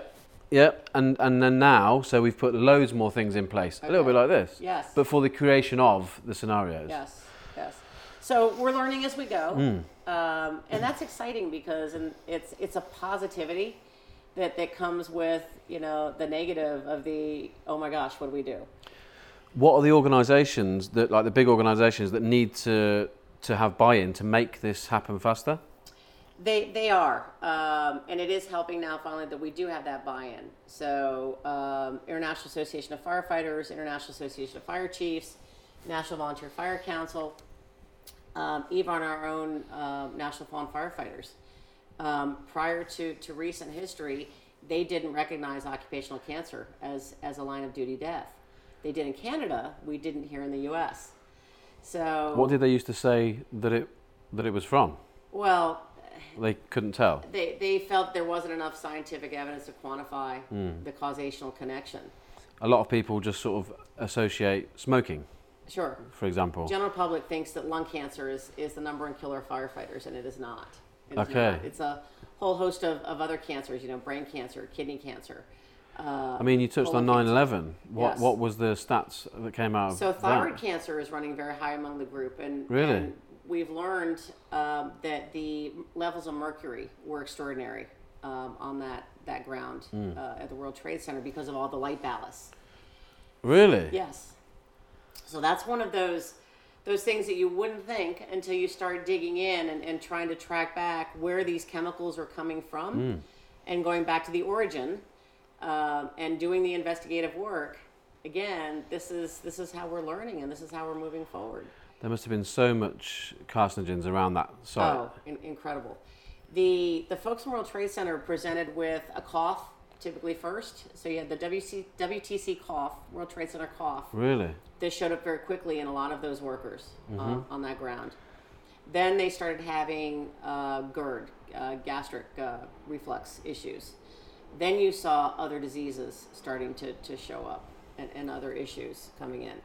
yeah, and and then now, so we've put loads more things in place, a little bit like this,
Yes.
but for the creation of the scenarios.
Yes, yes. So we're learning as we go,
Hmm.
um, and that's exciting because and it's it's a positivity that that comes with you know the negative of the oh my gosh what do we do?
What are the organisations that, like the big organisations, that need to to have buy-in to make this happen faster?
They they are, um, and it is helping now finally that we do have that buy-in. So um, International Association of Firefighters, International Association of Fire Chiefs, National Volunteer Fire Council, um, even our own uh, National Fallen Firefighters. Um, prior to, to recent history, they didn't recognize occupational cancer as, as a line of duty death. They did in Canada, we didn't here in the U.S. So,
What did they used to say that it that it was from?
well,
They couldn't tell.
they, they felt there wasn't enough scientific evidence to quantify the causational connection.
A lot of people just sort of associate smoking,
Sure.
for example.
General public thinks that lung cancer is, is the number one killer of firefighters, and it is not. It is
Okay.
not. It's a whole host of, of other cancers, you know, brain cancer, kidney cancer. Uh,
I mean, you touched on
colon
9/11. What
Yes.
what was the stats that came out
So thyroid
that?
cancer is running very high among the group, and
Really?
and we've learned um, that the levels of mercury were extraordinary um, on that that ground
Hmm.
uh, at the World Trade Center because of all the light ballasts.
Really?
Yes. So that's one of those those things that you wouldn't think until you start digging in and, and trying to track back where these chemicals are coming from and going back to the origin um, and doing the investigative work. Again, this is this is how we're learning and this is how we're moving forward.
There must have been so much carcinogens around that site.
Oh, in, incredible. The the folks from World Trade Center presented with a cough, typically first. So you had the WC, WTC cough, World Trade Center cough.
Really?
This showed up very quickly in a lot of those workers
Mm-hmm.
um, on that ground. Then they started having uh, GERD, uh, gastric uh, reflux issues. Then you saw other diseases starting to, to show up and, and other issues coming in.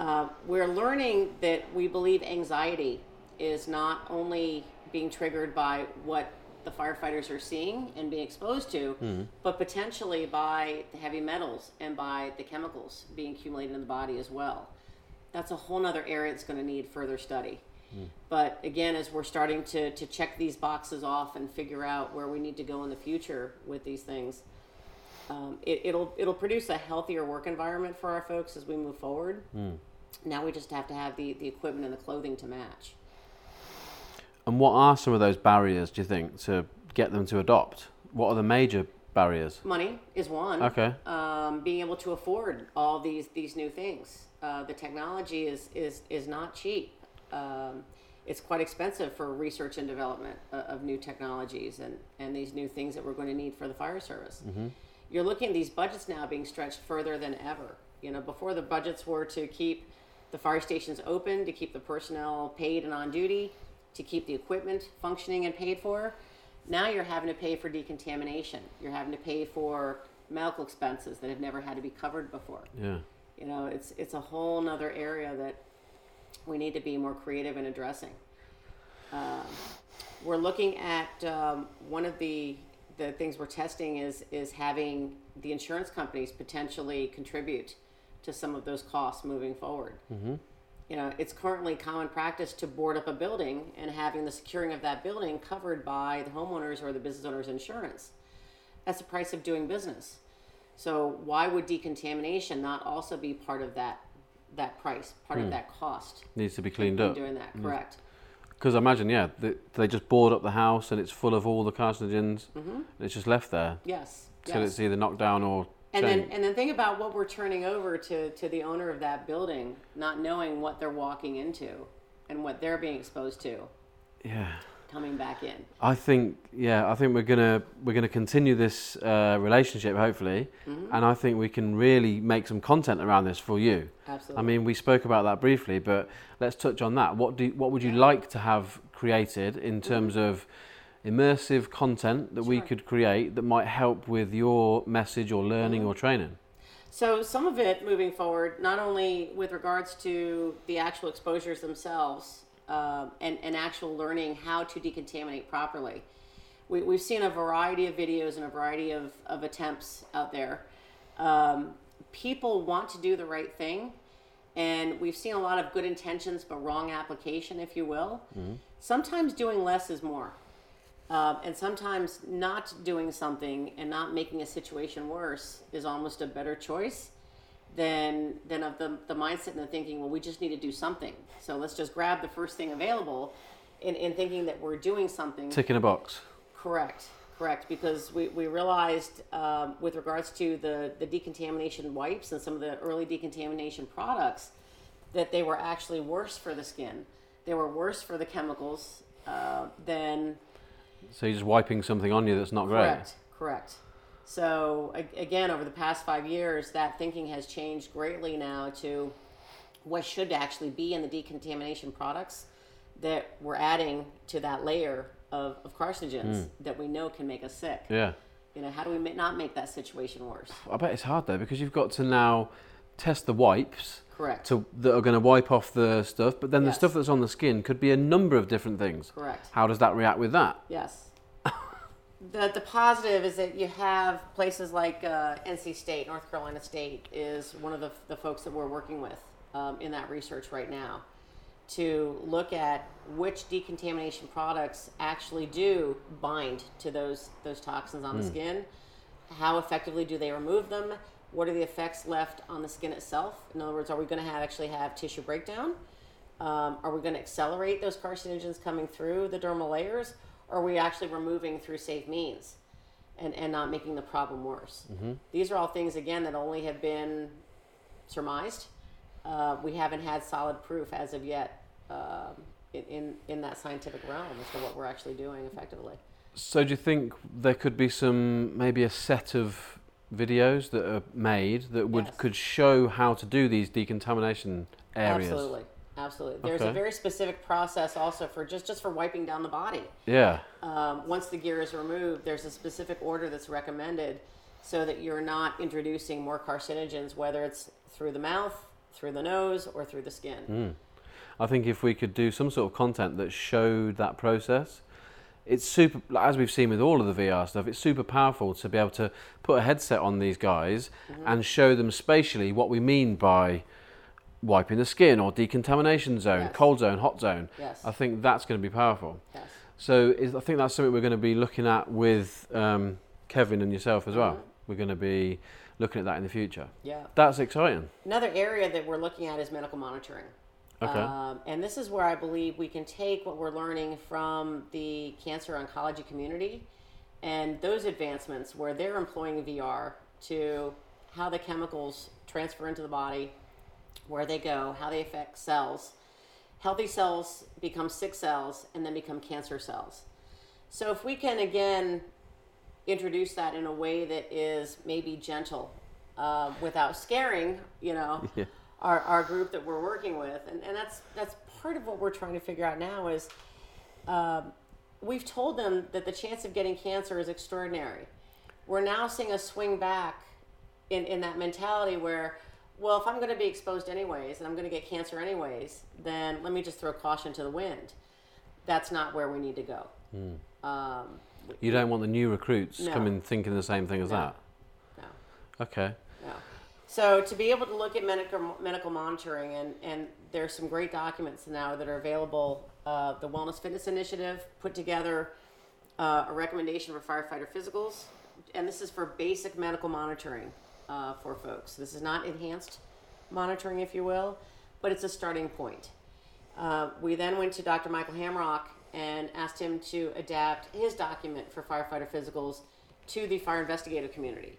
Uh, we're learning that we believe anxiety is not only being triggered by what the firefighters are seeing and being exposed to, mm-hmm. but potentially by the heavy metals and by the chemicals being accumulated in the body as well. That's a whole nother area that's going to need further study. Mm. But again, as we're starting to, to check these boxes off and figure out where we need to go in the future with these things, um, it, it'll it'll produce a healthier work environment for our folks as we move forward. Mm. Now we just have to have the, the equipment and the clothing to match.
And what are some of those barriers, do you think, to get them to adopt? What are the major barriers?
Money is one.
Okay.
Um, being able to afford all these these new things. Uh, the technology is is is not cheap. Um, it's quite expensive for research and development uh, of new technologies and, and these new things that we're going to need for the fire service. You're looking at these budgets now being stretched further than ever. You know, before the budgets were to keep the fire stations open, to keep the personnel paid and on duty, to keep the equipment functioning and paid for. Now you're having to pay for decontamination. You're having to pay for medical expenses that have never had to be covered before.
Yeah.
You know, it's it's a whole nother area that we need to be more creative in addressing. Um, we're looking at um, one of the the things we're testing is is having the insurance companies potentially contribute to some of those costs moving forward. You know, it's currently common practice to board up a building and having the securing of that building covered by the homeowners or the business owner's insurance. That's the price of doing business. So why would decontamination not also be part of that that price, part of that cost?
Needs to be cleaned up.
doing that, correct?
Because I imagine, yeah, they, they just board up the house and it's full of all the carcinogens.
Mm-hmm.
And it's just left there.
Yes,
till
Yes.
it's either knocked down or
And then, and then think about what we're turning over to, to the owner of that building, not knowing what they're walking into and what they're being exposed to
yeah.
coming back in.
I think yeah, I think we're gonna we're gonna continue this uh, relationship hopefully,
Mm-hmm.
and I think we can really make some content around this for you.
Absolutely.
I mean, we spoke about that briefly, but let's touch on that. What do what would you like to have created in terms of immersive content that we could create that might help with your message or learning or training?
So some of it moving forward, not only with regards to the actual exposures themselves uh, and, and actual learning how to decontaminate properly. We, we've seen a variety of videos and a variety of, of attempts out there. Um, people want to do the right thing, and we've seen a lot of good intentions but wrong application, if you will. Sometimes doing less is more. Um, and sometimes not doing something and not making a situation worse is almost a better choice than than of the, the mindset and the thinking, well, we just need to do something. So let's just grab the first thing available in, in thinking that we're doing something.
Tick in a box.
Correct, correct. Because we, we realized um, with regards to the, the decontamination wipes and some of the early decontamination products that they were actually worse for the skin. They were worse for the chemicals uh, than
So you're just wiping something on you that's not great.
Correct, correct. So again, over the past five years, that thinking has changed greatly now to what should actually be in the decontamination products that we're adding to that layer of, of carcinogens hmm. that we know can make us sick.
Yeah.
You know, how do we not make that situation worse?
I bet it's hard though because you've got to now test the wipes
Correct.
to, that are going to wipe off the stuff, but then the stuff that's on the skin could be a number of different things.
Correct.
How does that react with that?
Yes. the, the positive is that you have places like uh, NC State, North Carolina State, is one of the, the folks that we're working with um, in that research right now to look at which decontamination products actually do bind to those, those toxins on the skin. How effectively do they remove them? What are the effects left on the skin itself? In other words, are we going to have actually have tissue breakdown? Um, are we going to accelerate those carcinogens coming through the dermal layers? Or are we actually removing through safe means and, and not making the problem worse? These are all things, again, that only have been surmised. Uh, we haven't had solid proof as of yet um, in, in, in that scientific realm as to what we're actually doing effectively.
So do you think there could be some maybe a set of videos that are made that would
Yes.
could show how to do these decontamination areas?
Absolutely. Absolutely. There's a very specific process also for just, just for wiping down the body.
Yeah.
um, once the gear is removed, there's a specific order that's recommended so that you're not introducing more carcinogens, whether it's through the mouth, through the nose, or through the skin.
I think if we could do some sort of content that showed that process, it's super. As we've seen with all of the VR stuff, it's super powerful to be able to put a headset on these guys
Mm-hmm.
and show them spatially what we mean by wiping the skin or decontamination zone,
Yes.
cold zone, hot zone.
Yes.
I think that's going to be powerful.
Yes.
So is, I think that's something we're going to be looking at with um, Kevin and yourself as well.
Mhm.
We're going to be looking at that in the future.
Yeah.
That's exciting.
Another area that we're looking at is medical monitoring.
Okay.
Um, and this is where I believe we can take what we're learning from the cancer oncology community and those advancements where they're employing VR to how the chemicals transfer into the body, where they go, how they affect cells. Healthy cells become sick cells and then become cancer cells. So if we can again introduce that in a way that is maybe gentle uh, without scaring, you know,
Yeah.
our, our group that we're working with, and, and that's that's part of what we're trying to figure out now is um, we've told them that the chance of getting cancer is extraordinary. We're now seeing a swing back in, in that mentality where, well, if I'm going to be exposed anyways and I'm going to get cancer anyways, then let me just throw caution to the wind. That's not where we need to go. Um,
You don't want the new recruits
No.
coming thinking the same thing as
No.
that.
no.
Okay.
No. So to be able to look at medical medical monitoring and and there's some great documents now that are available. Uh, the Wellness Fitness Initiative put together uh, a recommendation for firefighter physicals, and this is for basic medical monitoring uh, for folks. This is not enhanced monitoring, if you will, but it's a starting point. Uh, we then went to Dr. Michael Hamrock and asked him to adapt his document for firefighter physicals to the fire investigator community.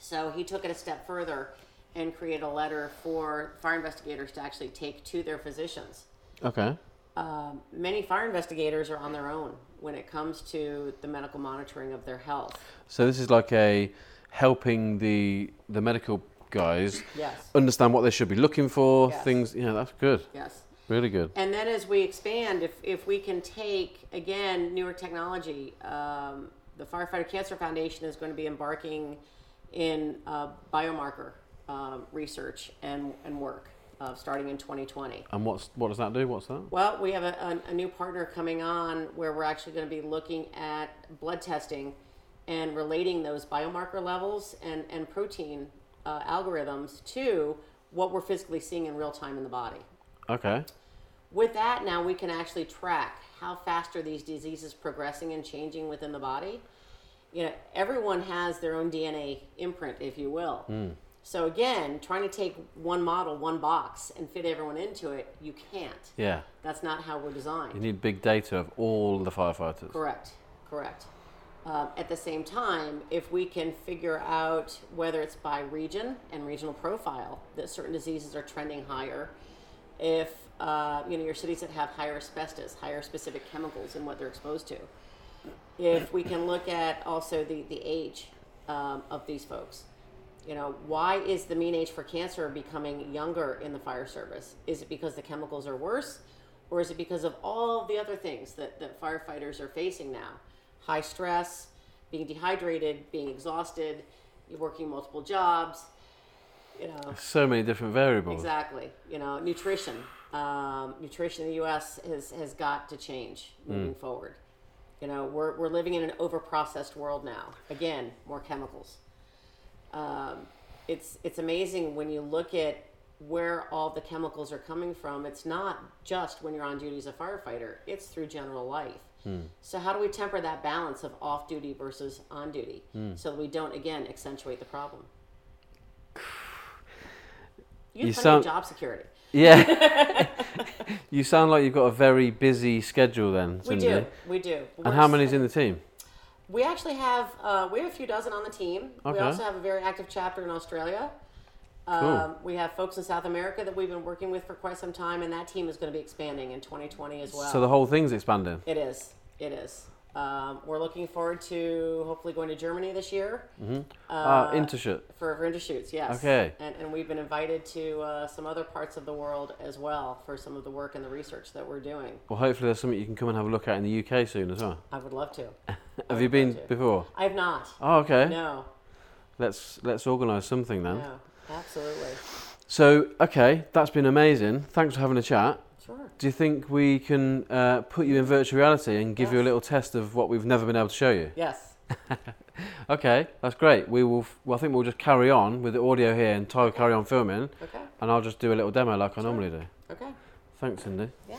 So he took it a step further and created a letter for fire investigators to actually take to their physicians.
Okay.
Um, many fire investigators are on their own when it comes to the medical monitoring of their health.
So this is like a helping the the medical guys
Yes.
understand what they should be looking for.
Yes.
Things. Yeah, that's good.
Yes.
Really good.
And then as we expand, if, if we can take, again, newer technology, um, the Firefighter Cancer Foundation is going to be embarking in uh, biomarker um, research and, and work uh, starting in 2020.
And what's what does that do? What's that?
Well, we have a, a, a new partner coming on where we're actually going to be looking at blood testing and relating those biomarker levels and, and protein uh, algorithms to what we're physically seeing in real time in the body.
Okay.
With that, now we can actually track how fast are these diseases progressing and changing within the body. You know, everyone has their own DNA imprint, if you will. So again, trying to take one model, one box, and fit everyone into it, you can't.
Yeah.
That's not how we're designed.
You need big data of all the firefighters.
Correct, correct. Um, at the same time, if we can figure out whether it's by region and regional profile that certain diseases are trending higher, if uh, you know your cities that have higher asbestos, higher specific chemicals in what they're exposed to, if we can look at also the the age um, of these folks, you know, why is the mean age for cancer becoming younger in the fire service? Is it because the chemicals are worse, or is it because of all the other things that, that firefighters are facing now? High stress, being dehydrated, being exhausted, you're working multiple jobs, you know.
So many different variables.
Exactly. You know, nutrition. Um, nutrition in the U.S. has, has got to change moving forward. You know, we're, we're living in an overprocessed world now. Again, more chemicals. Um, it's it's amazing when you look at where all the chemicals are coming from. It's not just when you're on duty as a firefighter. It's through general life. So how do we temper that balance of off duty versus on duty, so that we don't again accentuate the problem? You
You sound-
job security.
Yeah. you sound like you've got a very busy schedule then,
We do, we do.
And how many's in the team?
We actually have uh, we have a few dozen on the team. We also have a very active chapter in Australia. Um, we have folks in South America that we've been working with for quite some time, and that team is going to be expanding in 2020 as well.
So the whole thing's expanding.
it is. It is. Um, we're looking forward to hopefully going to Germany this year
Ah, Interschutz.
for, for Interschutz, yes.
Okay.
And, and we've been invited to uh, some other parts of the world as well for some of the work and the research that we're doing.
Well, hopefully there's something you can come and have a look at in the UK soon as well.
I would love to.
Have you been
to.
before?
I have not.
Oh, okay.
No,
Let's let's organise something then.
no, absolutely.
So, okay, that's been amazing. Thanks for having a chat.
Sure.
Do you think we can uh, put you in virtual reality and give you a little test of what we've never been able to show you?
Yes.
Okay, that's great. We will. f- Well, I think we'll just carry on with the audio here, and Ty will carry on filming,
Okay.
and I'll just do a little demo like I
Sure.
normally do.
Okay.
Thanks, Cindy.
Yeah.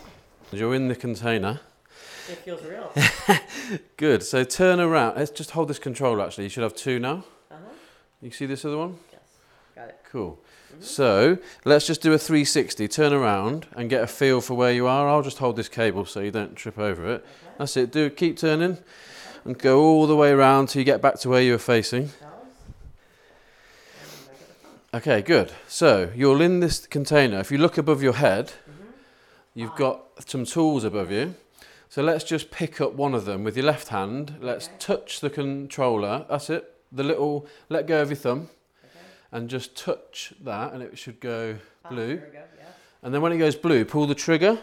You're in the container.
It feels real.
Good. So turn around. Let's just hold this controller. Actually, you should have two now.
Uh-huh.
You see this other one?
Yes. Got it.
Cool. So let's just do a 360. Turn around and get a feel for where you are. I'll just hold this cable so you don't trip over it. That's it. Do keep turning and go all the way around till you get back to where you were facing. Okay, good. So you're in this container. If you look above your head, you've got some tools above you. So let's just pick up one of them with your left hand. Let's
Okay.
touch the controller. That's it. The little, let go of your thumb
Okay.
and just touch that and it should go blue.
There we go. Yeah.
And then when it goes blue, pull the trigger,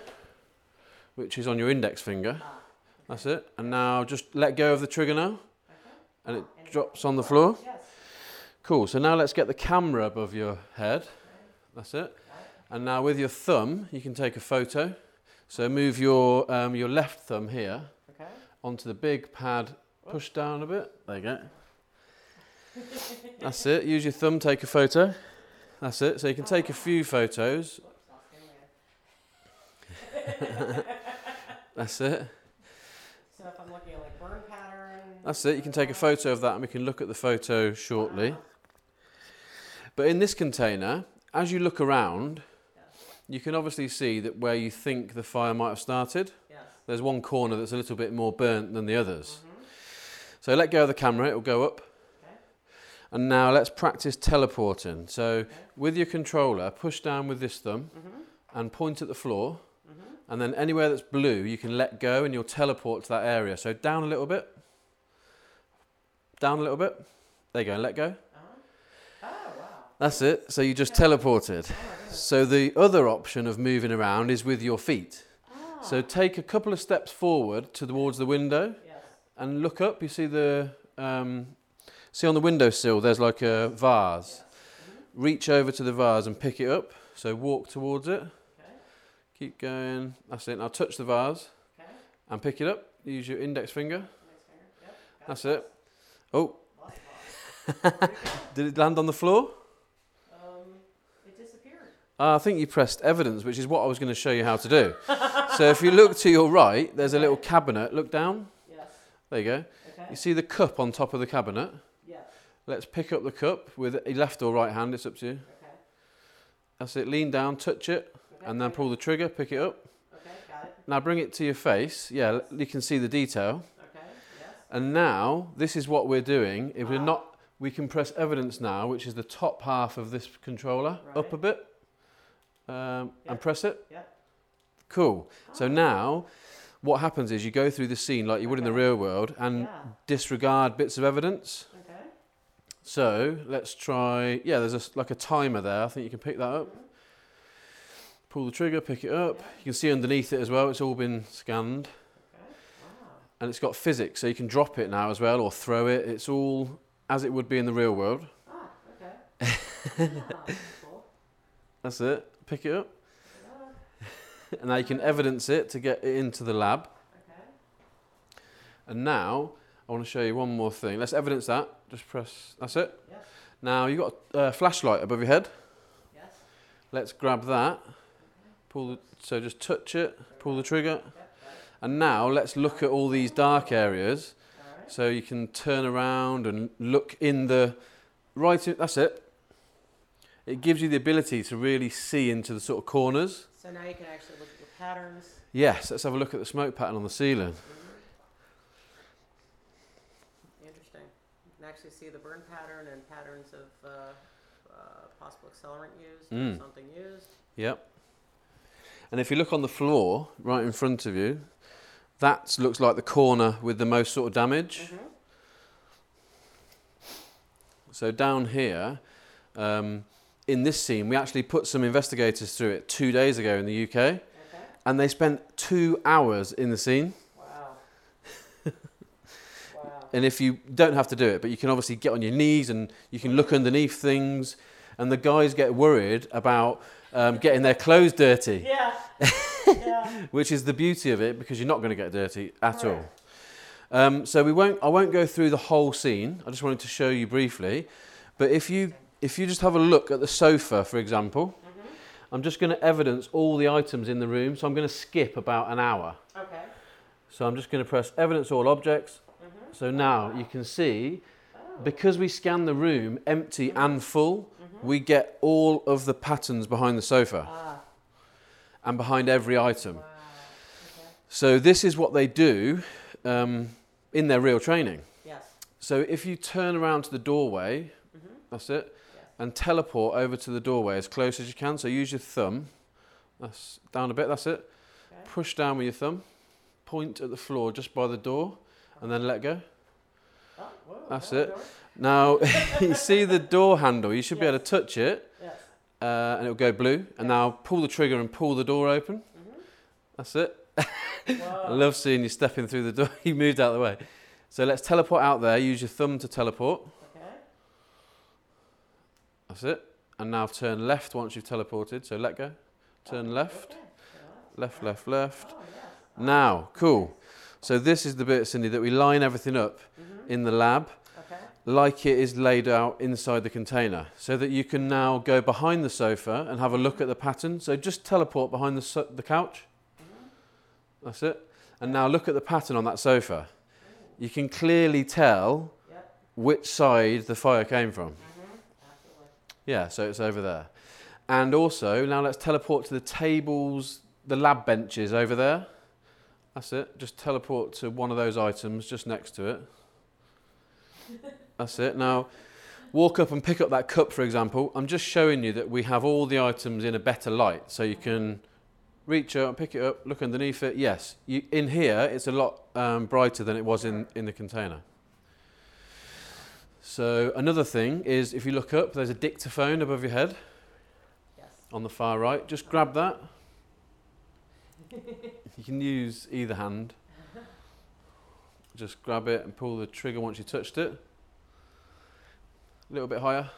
which is on your index finger.
Ah.
That's it. And now just let go of the trigger now
Okay.
and it drops on the floor.
Yes.
Cool. So now let's get the camera above your head. That's it. And now with your thumb, you can take a photo. So move your um, your left thumb here
Okay.
onto the big pad. Push down a bit. There you go. That's it. Use your thumb. Take a photo. That's it. So you can take a few photos.
Whoops, lost camera.
That's it.
So if I'm looking at like burn pattern.
That's it. You can take a photo of that, and we can look at the photo shortly. But in this container, as you look around, you can obviously see that where you think the fire might have started,
Yes.
there's one corner that's a little bit more burnt than the others. So let go of the camera, it'll go up.
Okay.
And now let's practice teleporting. So with your controller, push down with this thumb
Mm-hmm.
and point at the floor.
Mm-hmm.
And then anywhere that's blue, you can let go and you'll teleport to that area. So down a little bit. Down a little bit. There you go, and let go.
Oh, wow.
That's it. So you just teleported.
Oh.
So the other option of moving around is with your feet.
Ah.
So take a couple of steps forward towards the window
Yes.
and look up. You see the um, see on the windowsill. There's like a vase. Reach over to the vase and pick it up. So walk towards it.
Okay.
Keep going. That's it. Now touch the vase
Okay.
and pick it up. Use your index finger.
Next finger. Yep.
That's it. Oh,
Lots of lots. Where'd it go?
did it land on the floor? Uh, I think you pressed evidence, which is what I was going to show you how to do. so if you look to your right, there's a little cabinet. Look down.
Yes.
There you go.
Okay.
You see the cup on top of the cabinet.
Yes.
Let's pick up the cup with a left or right hand. It's up to you.
Okay.
That's it. Lean down, touch it,
Okay.
and then pull the trigger. Pick it up.
Okay. Got it.
Now bring it to your face. Yeah, you can see the detail.
Okay. Yes.
And now this is what we're doing. If we're
Ah.
not, we can press evidence now, which is the top half of this controller, up a
Right.
bit, um,
Yeah.
and press it.
Yeah.
Cool. So
Ah.
now, what happens is you go through the scene like you would in the real world and
Yeah.
disregard bits of evidence.
Okay.
So let's try. Yeah, there's a like a timer there. I think you can pick that up.
Mhm.
Pull the trigger, pick it up.
Yeah.
You can see underneath it as well. It's all been scanned,
Okay. Wow.
and it's got physics, so you can drop it now as well or throw it. It's all as it would be in the real world.
Ah. Okay. ah, that's cool.
That's it. Pick it up,
Yeah.
and now you can evidence it to get it into the lab.
Okay.
And now I want to show you one more thing. Let's evidence that. Just press. That's it.
Yes.
Now you've got a flashlight above your head.
Yes.
Let's grab that. Pull the, so just touch it, pull the trigger.
Yep.
And now let's look at all these dark areas.
Right.
So you can turn around and look in the right. That's it. It gives you the ability to really see into the sort of corners.
So now you can actually look at the patterns.
Yes, let's have a look at the smoke pattern on the ceiling.
Mhm. Interesting. You can actually see the burn pattern and patterns of uh, uh, possible accelerant used,
Mm.
something used.
Yep. And if you look on the floor right in front of you, that looks like the corner with the most sort of damage.
Mhm.
So down here, um, in this scene, we actually put some investigators through it two days ago in the UK,
Okay.
and they spent two hours in the scene.
Wow. wow.
And if you don't have to do it, but you can obviously get on your knees and you can look underneath things, and the guys get worried about um, getting their clothes dirty,
Yeah. yeah.
which is the beauty of it because you're not going to get dirty at all. Um, so we won't. I won't go through the whole scene. I just wanted to show you briefly. But if you if you just have a look at the sofa, for example,
Mhm.
I'm just going to evidence all the items in the room. So I'm going to skip about an hour.
Okay.
So I'm just going to press evidence all objects.
Mhm.
So now you can see
Oh.
because we scan the room empty and full,
Mhm.
we get all of the patterns behind the sofa
Ah.
and behind every item.
Wow. Okay.
So this is what they do um, in their real training.
Yes.
So if you turn around to the doorway,
Mhm.
that's it. And teleport over to the doorway as close as you can. So use your thumb. That's down a bit. That's it.
Okay.
Push down with your thumb. Point at the floor just by the door, and then let go.
Oh, whoa,
That's
there we
it. Now you see the door handle. You should be able to touch it,
Yes.
uh, and it'll go blue. And now pull the trigger and pull the door open.
Mhm.
That's it. I love seeing you stepping through the door. you moved out of the way. So let's teleport out there. Use your thumb to teleport. That's it. And now turn left once you've teleported. So let go. Turn
Oh,
left. Left, left, left.
Oh.
Now, cool. So this is the bit, Cindy, that we line everything up
Mhm.
in the lab
Okay.
like it is laid out inside the container so that you can now go behind the sofa and have a look at the pattern. So just teleport behind the, so- the couch.
Mhm.
That's it. And now look at the pattern on that sofa. You can clearly tell which side the fire came from. Yeah, so it's over there. And also, now let's teleport to the tables, the lab benches over there. That's it. Just teleport to one of those items just next to it. That's it. Now, walk up and pick up that cup, for example. I'm just showing you that we have all the items in a better light, so you can reach out, pick it up, look underneath it. Yes, you, in here it's a lot um, brighter than it was in, in the container. So another thing is if you look up, there's a dictaphone above your head
Yes.
on the far right. Just grab that. you can use either hand. Just grab it and pull the trigger once you touched it. A little bit higher.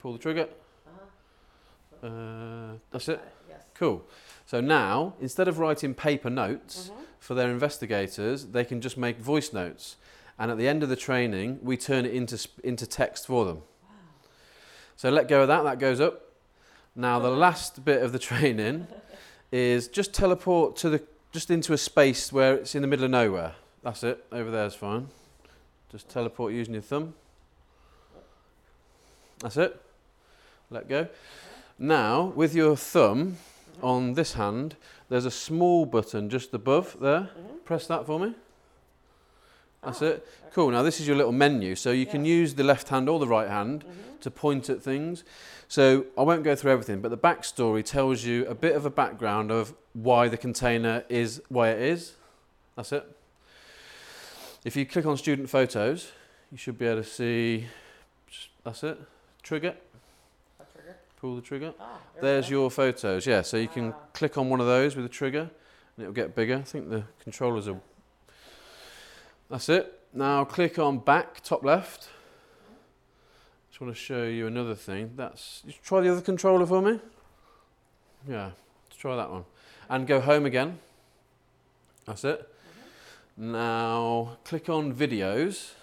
Pull the trigger.
Uh-huh.
Uh, that's it.
Yes.
Cool. So now, instead of writing paper notes
Mhm.
for their investigators, they can just make voice notes. And at the end of the training, we turn it into, into text for them. So let go of that, that goes up. Now, the last bit of the training is just teleport to the, just into a space where it's in the middle of nowhere. That's it, over there is fine. Just teleport using your thumb. That's it. Let go. Now, with your thumb on this hand, there's a small button just above there.
Mhm.
Press that for me. That's
Oh,
it. Cool. Now, this is your little menu. So you can use the left hand or the right hand
Mhm.
to point at things. So I won't go through everything, but the backstory tells you a bit of a background of why the container is why it is. That's it. If you click on student photos, you should be able to see. That's it. Trigger.
Trigger.
Pull the trigger.
Ah, there
There's your photos. Yeah. So you can
Ah.
click on one of those with a trigger, and it'll get bigger. I think the controllers are. That's it. Now click on back, top left. Just want to show you another thing. That's just try the other controller for me. Yeah, let's try that one, and go home again. That's it. Now click on videos.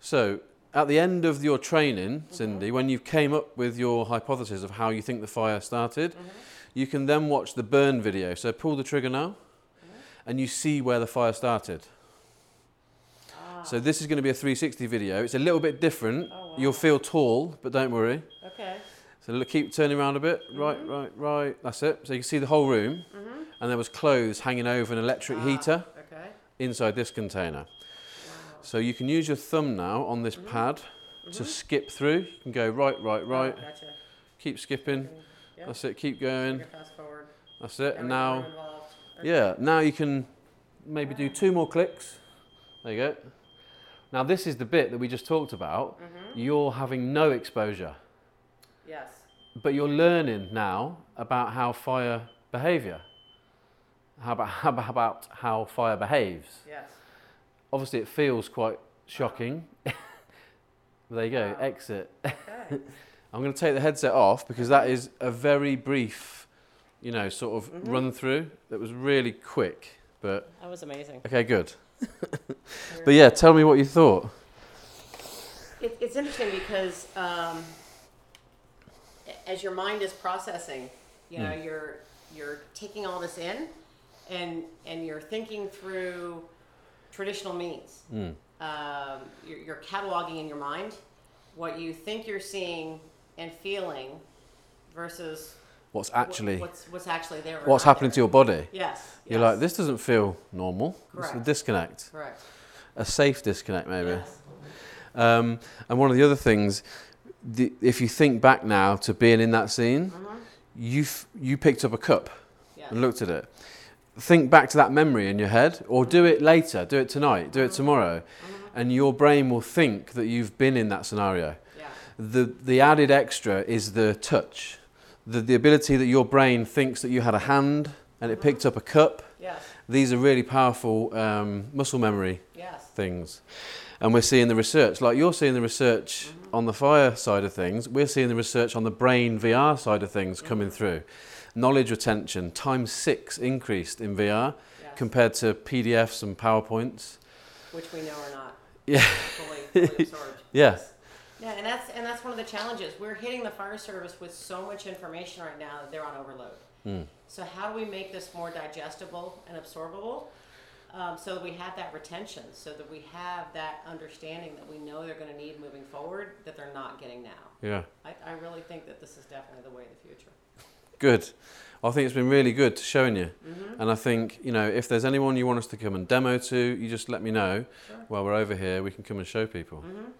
So at the end of your training, Cindy, when you came up with your hypothesis of how you think the fire started,
Mhm.
you can then watch the burn video. So pull the trigger now,
Mhm.
and you see where the fire started. So this is going to be a 360 video. It's a little bit different.
Oh, wow.
You'll feel tall, but don't worry.
okay.
So look, keep turning around a bit. Right,
Mhm.
right, right. That's it. So you can see the whole room,
Mhm.
and there was clothes hanging over an electric
Ah,
heater
Okay.
inside this container.
Wow.
So you can use your thumb now on this
Mhm.
pad to
Mhm.
skip through. You can go right, right, right.
Oh, gotcha.
Keep skipping.
Yeah.
That's it. Keep going.
Fast forward.
That's it. And now.
Okay.
Yeah, now you can maybe do two more clicks. There you go. Now, this is the bit that we just talked about.
Mhm.
You're having no exposure,
Yes.
but you're learning now about how fire behavior. How about, how about- how fire behaves?
Yes.
Obviously, it feels quite shocking. there you go,
Wow.
exit.
Okay.
I'm going to take the headset off because that is a very brief, you know, sort of
Mhm.
run through that was really quick. But
that was amazing.
okay, good. But yeah, tell me what you thought.
It, it's interesting because um, as your mind is processing, you know,
Hmm.
you're you're taking all this in, and and you're thinking through traditional means.
Mm.
Um, you're, you're cataloging in your mind what you think you're seeing and feeling versus
What's actually
what's what's actually there.
what's happening to your body?
Yes.
You're
yes,
like, this doesn't feel normal. It's a
Correct.
disconnect,
Correct.
a safe disconnect, maybe.
Yes.
Um, and one of the other things, the, if you think back now to being in that scene,
Mhm.
you you picked up a cup
Yes.
and looked at it. Think back to that memory in your head, or do it later. Do it tonight. Do it tomorrow,
Mhm.
and your brain will think that you've been in that scenario.
Yeah.
the the added extra is the touch, the the ability that your brain thinks that you had a hand and it picked up a cup.
Yes.
These are really powerful um, muscle memory
Yes.
things, and we're seeing the research. Like you're seeing the research on the fire side of things, we're seeing the research on the brain VR side of things coming through. Knowledge retention times six increased in VR
Yes.
compared to PDFs and PowerPoints.
which we know are not
Yeah.
fully, fully absorbed.
Yeah.
Yeah, and that's and that's one of the challenges. We're hitting the fire service with so much information right now that they're on overload.
Mm.
So how do we make this more digestible and absorbable? Um, so that we have that retention, so that we have that understanding that we know they're going to need moving forward that they're not getting now.
Yeah.
I, I really think that this is definitely the way of the future.
Good. I think it's been really good showing you.
Mm-hmm.
And I think, you know, if there's anyone you want us to come and demo to, you just let me know.
Sure.
While we're over here, we can come and show people.
Mm-hmm.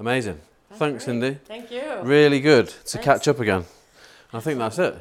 Amazing.
That's
Thanks,
great.
Cindy.
Thank you.
Really good to
Thanks.
catch up again. I think that's it.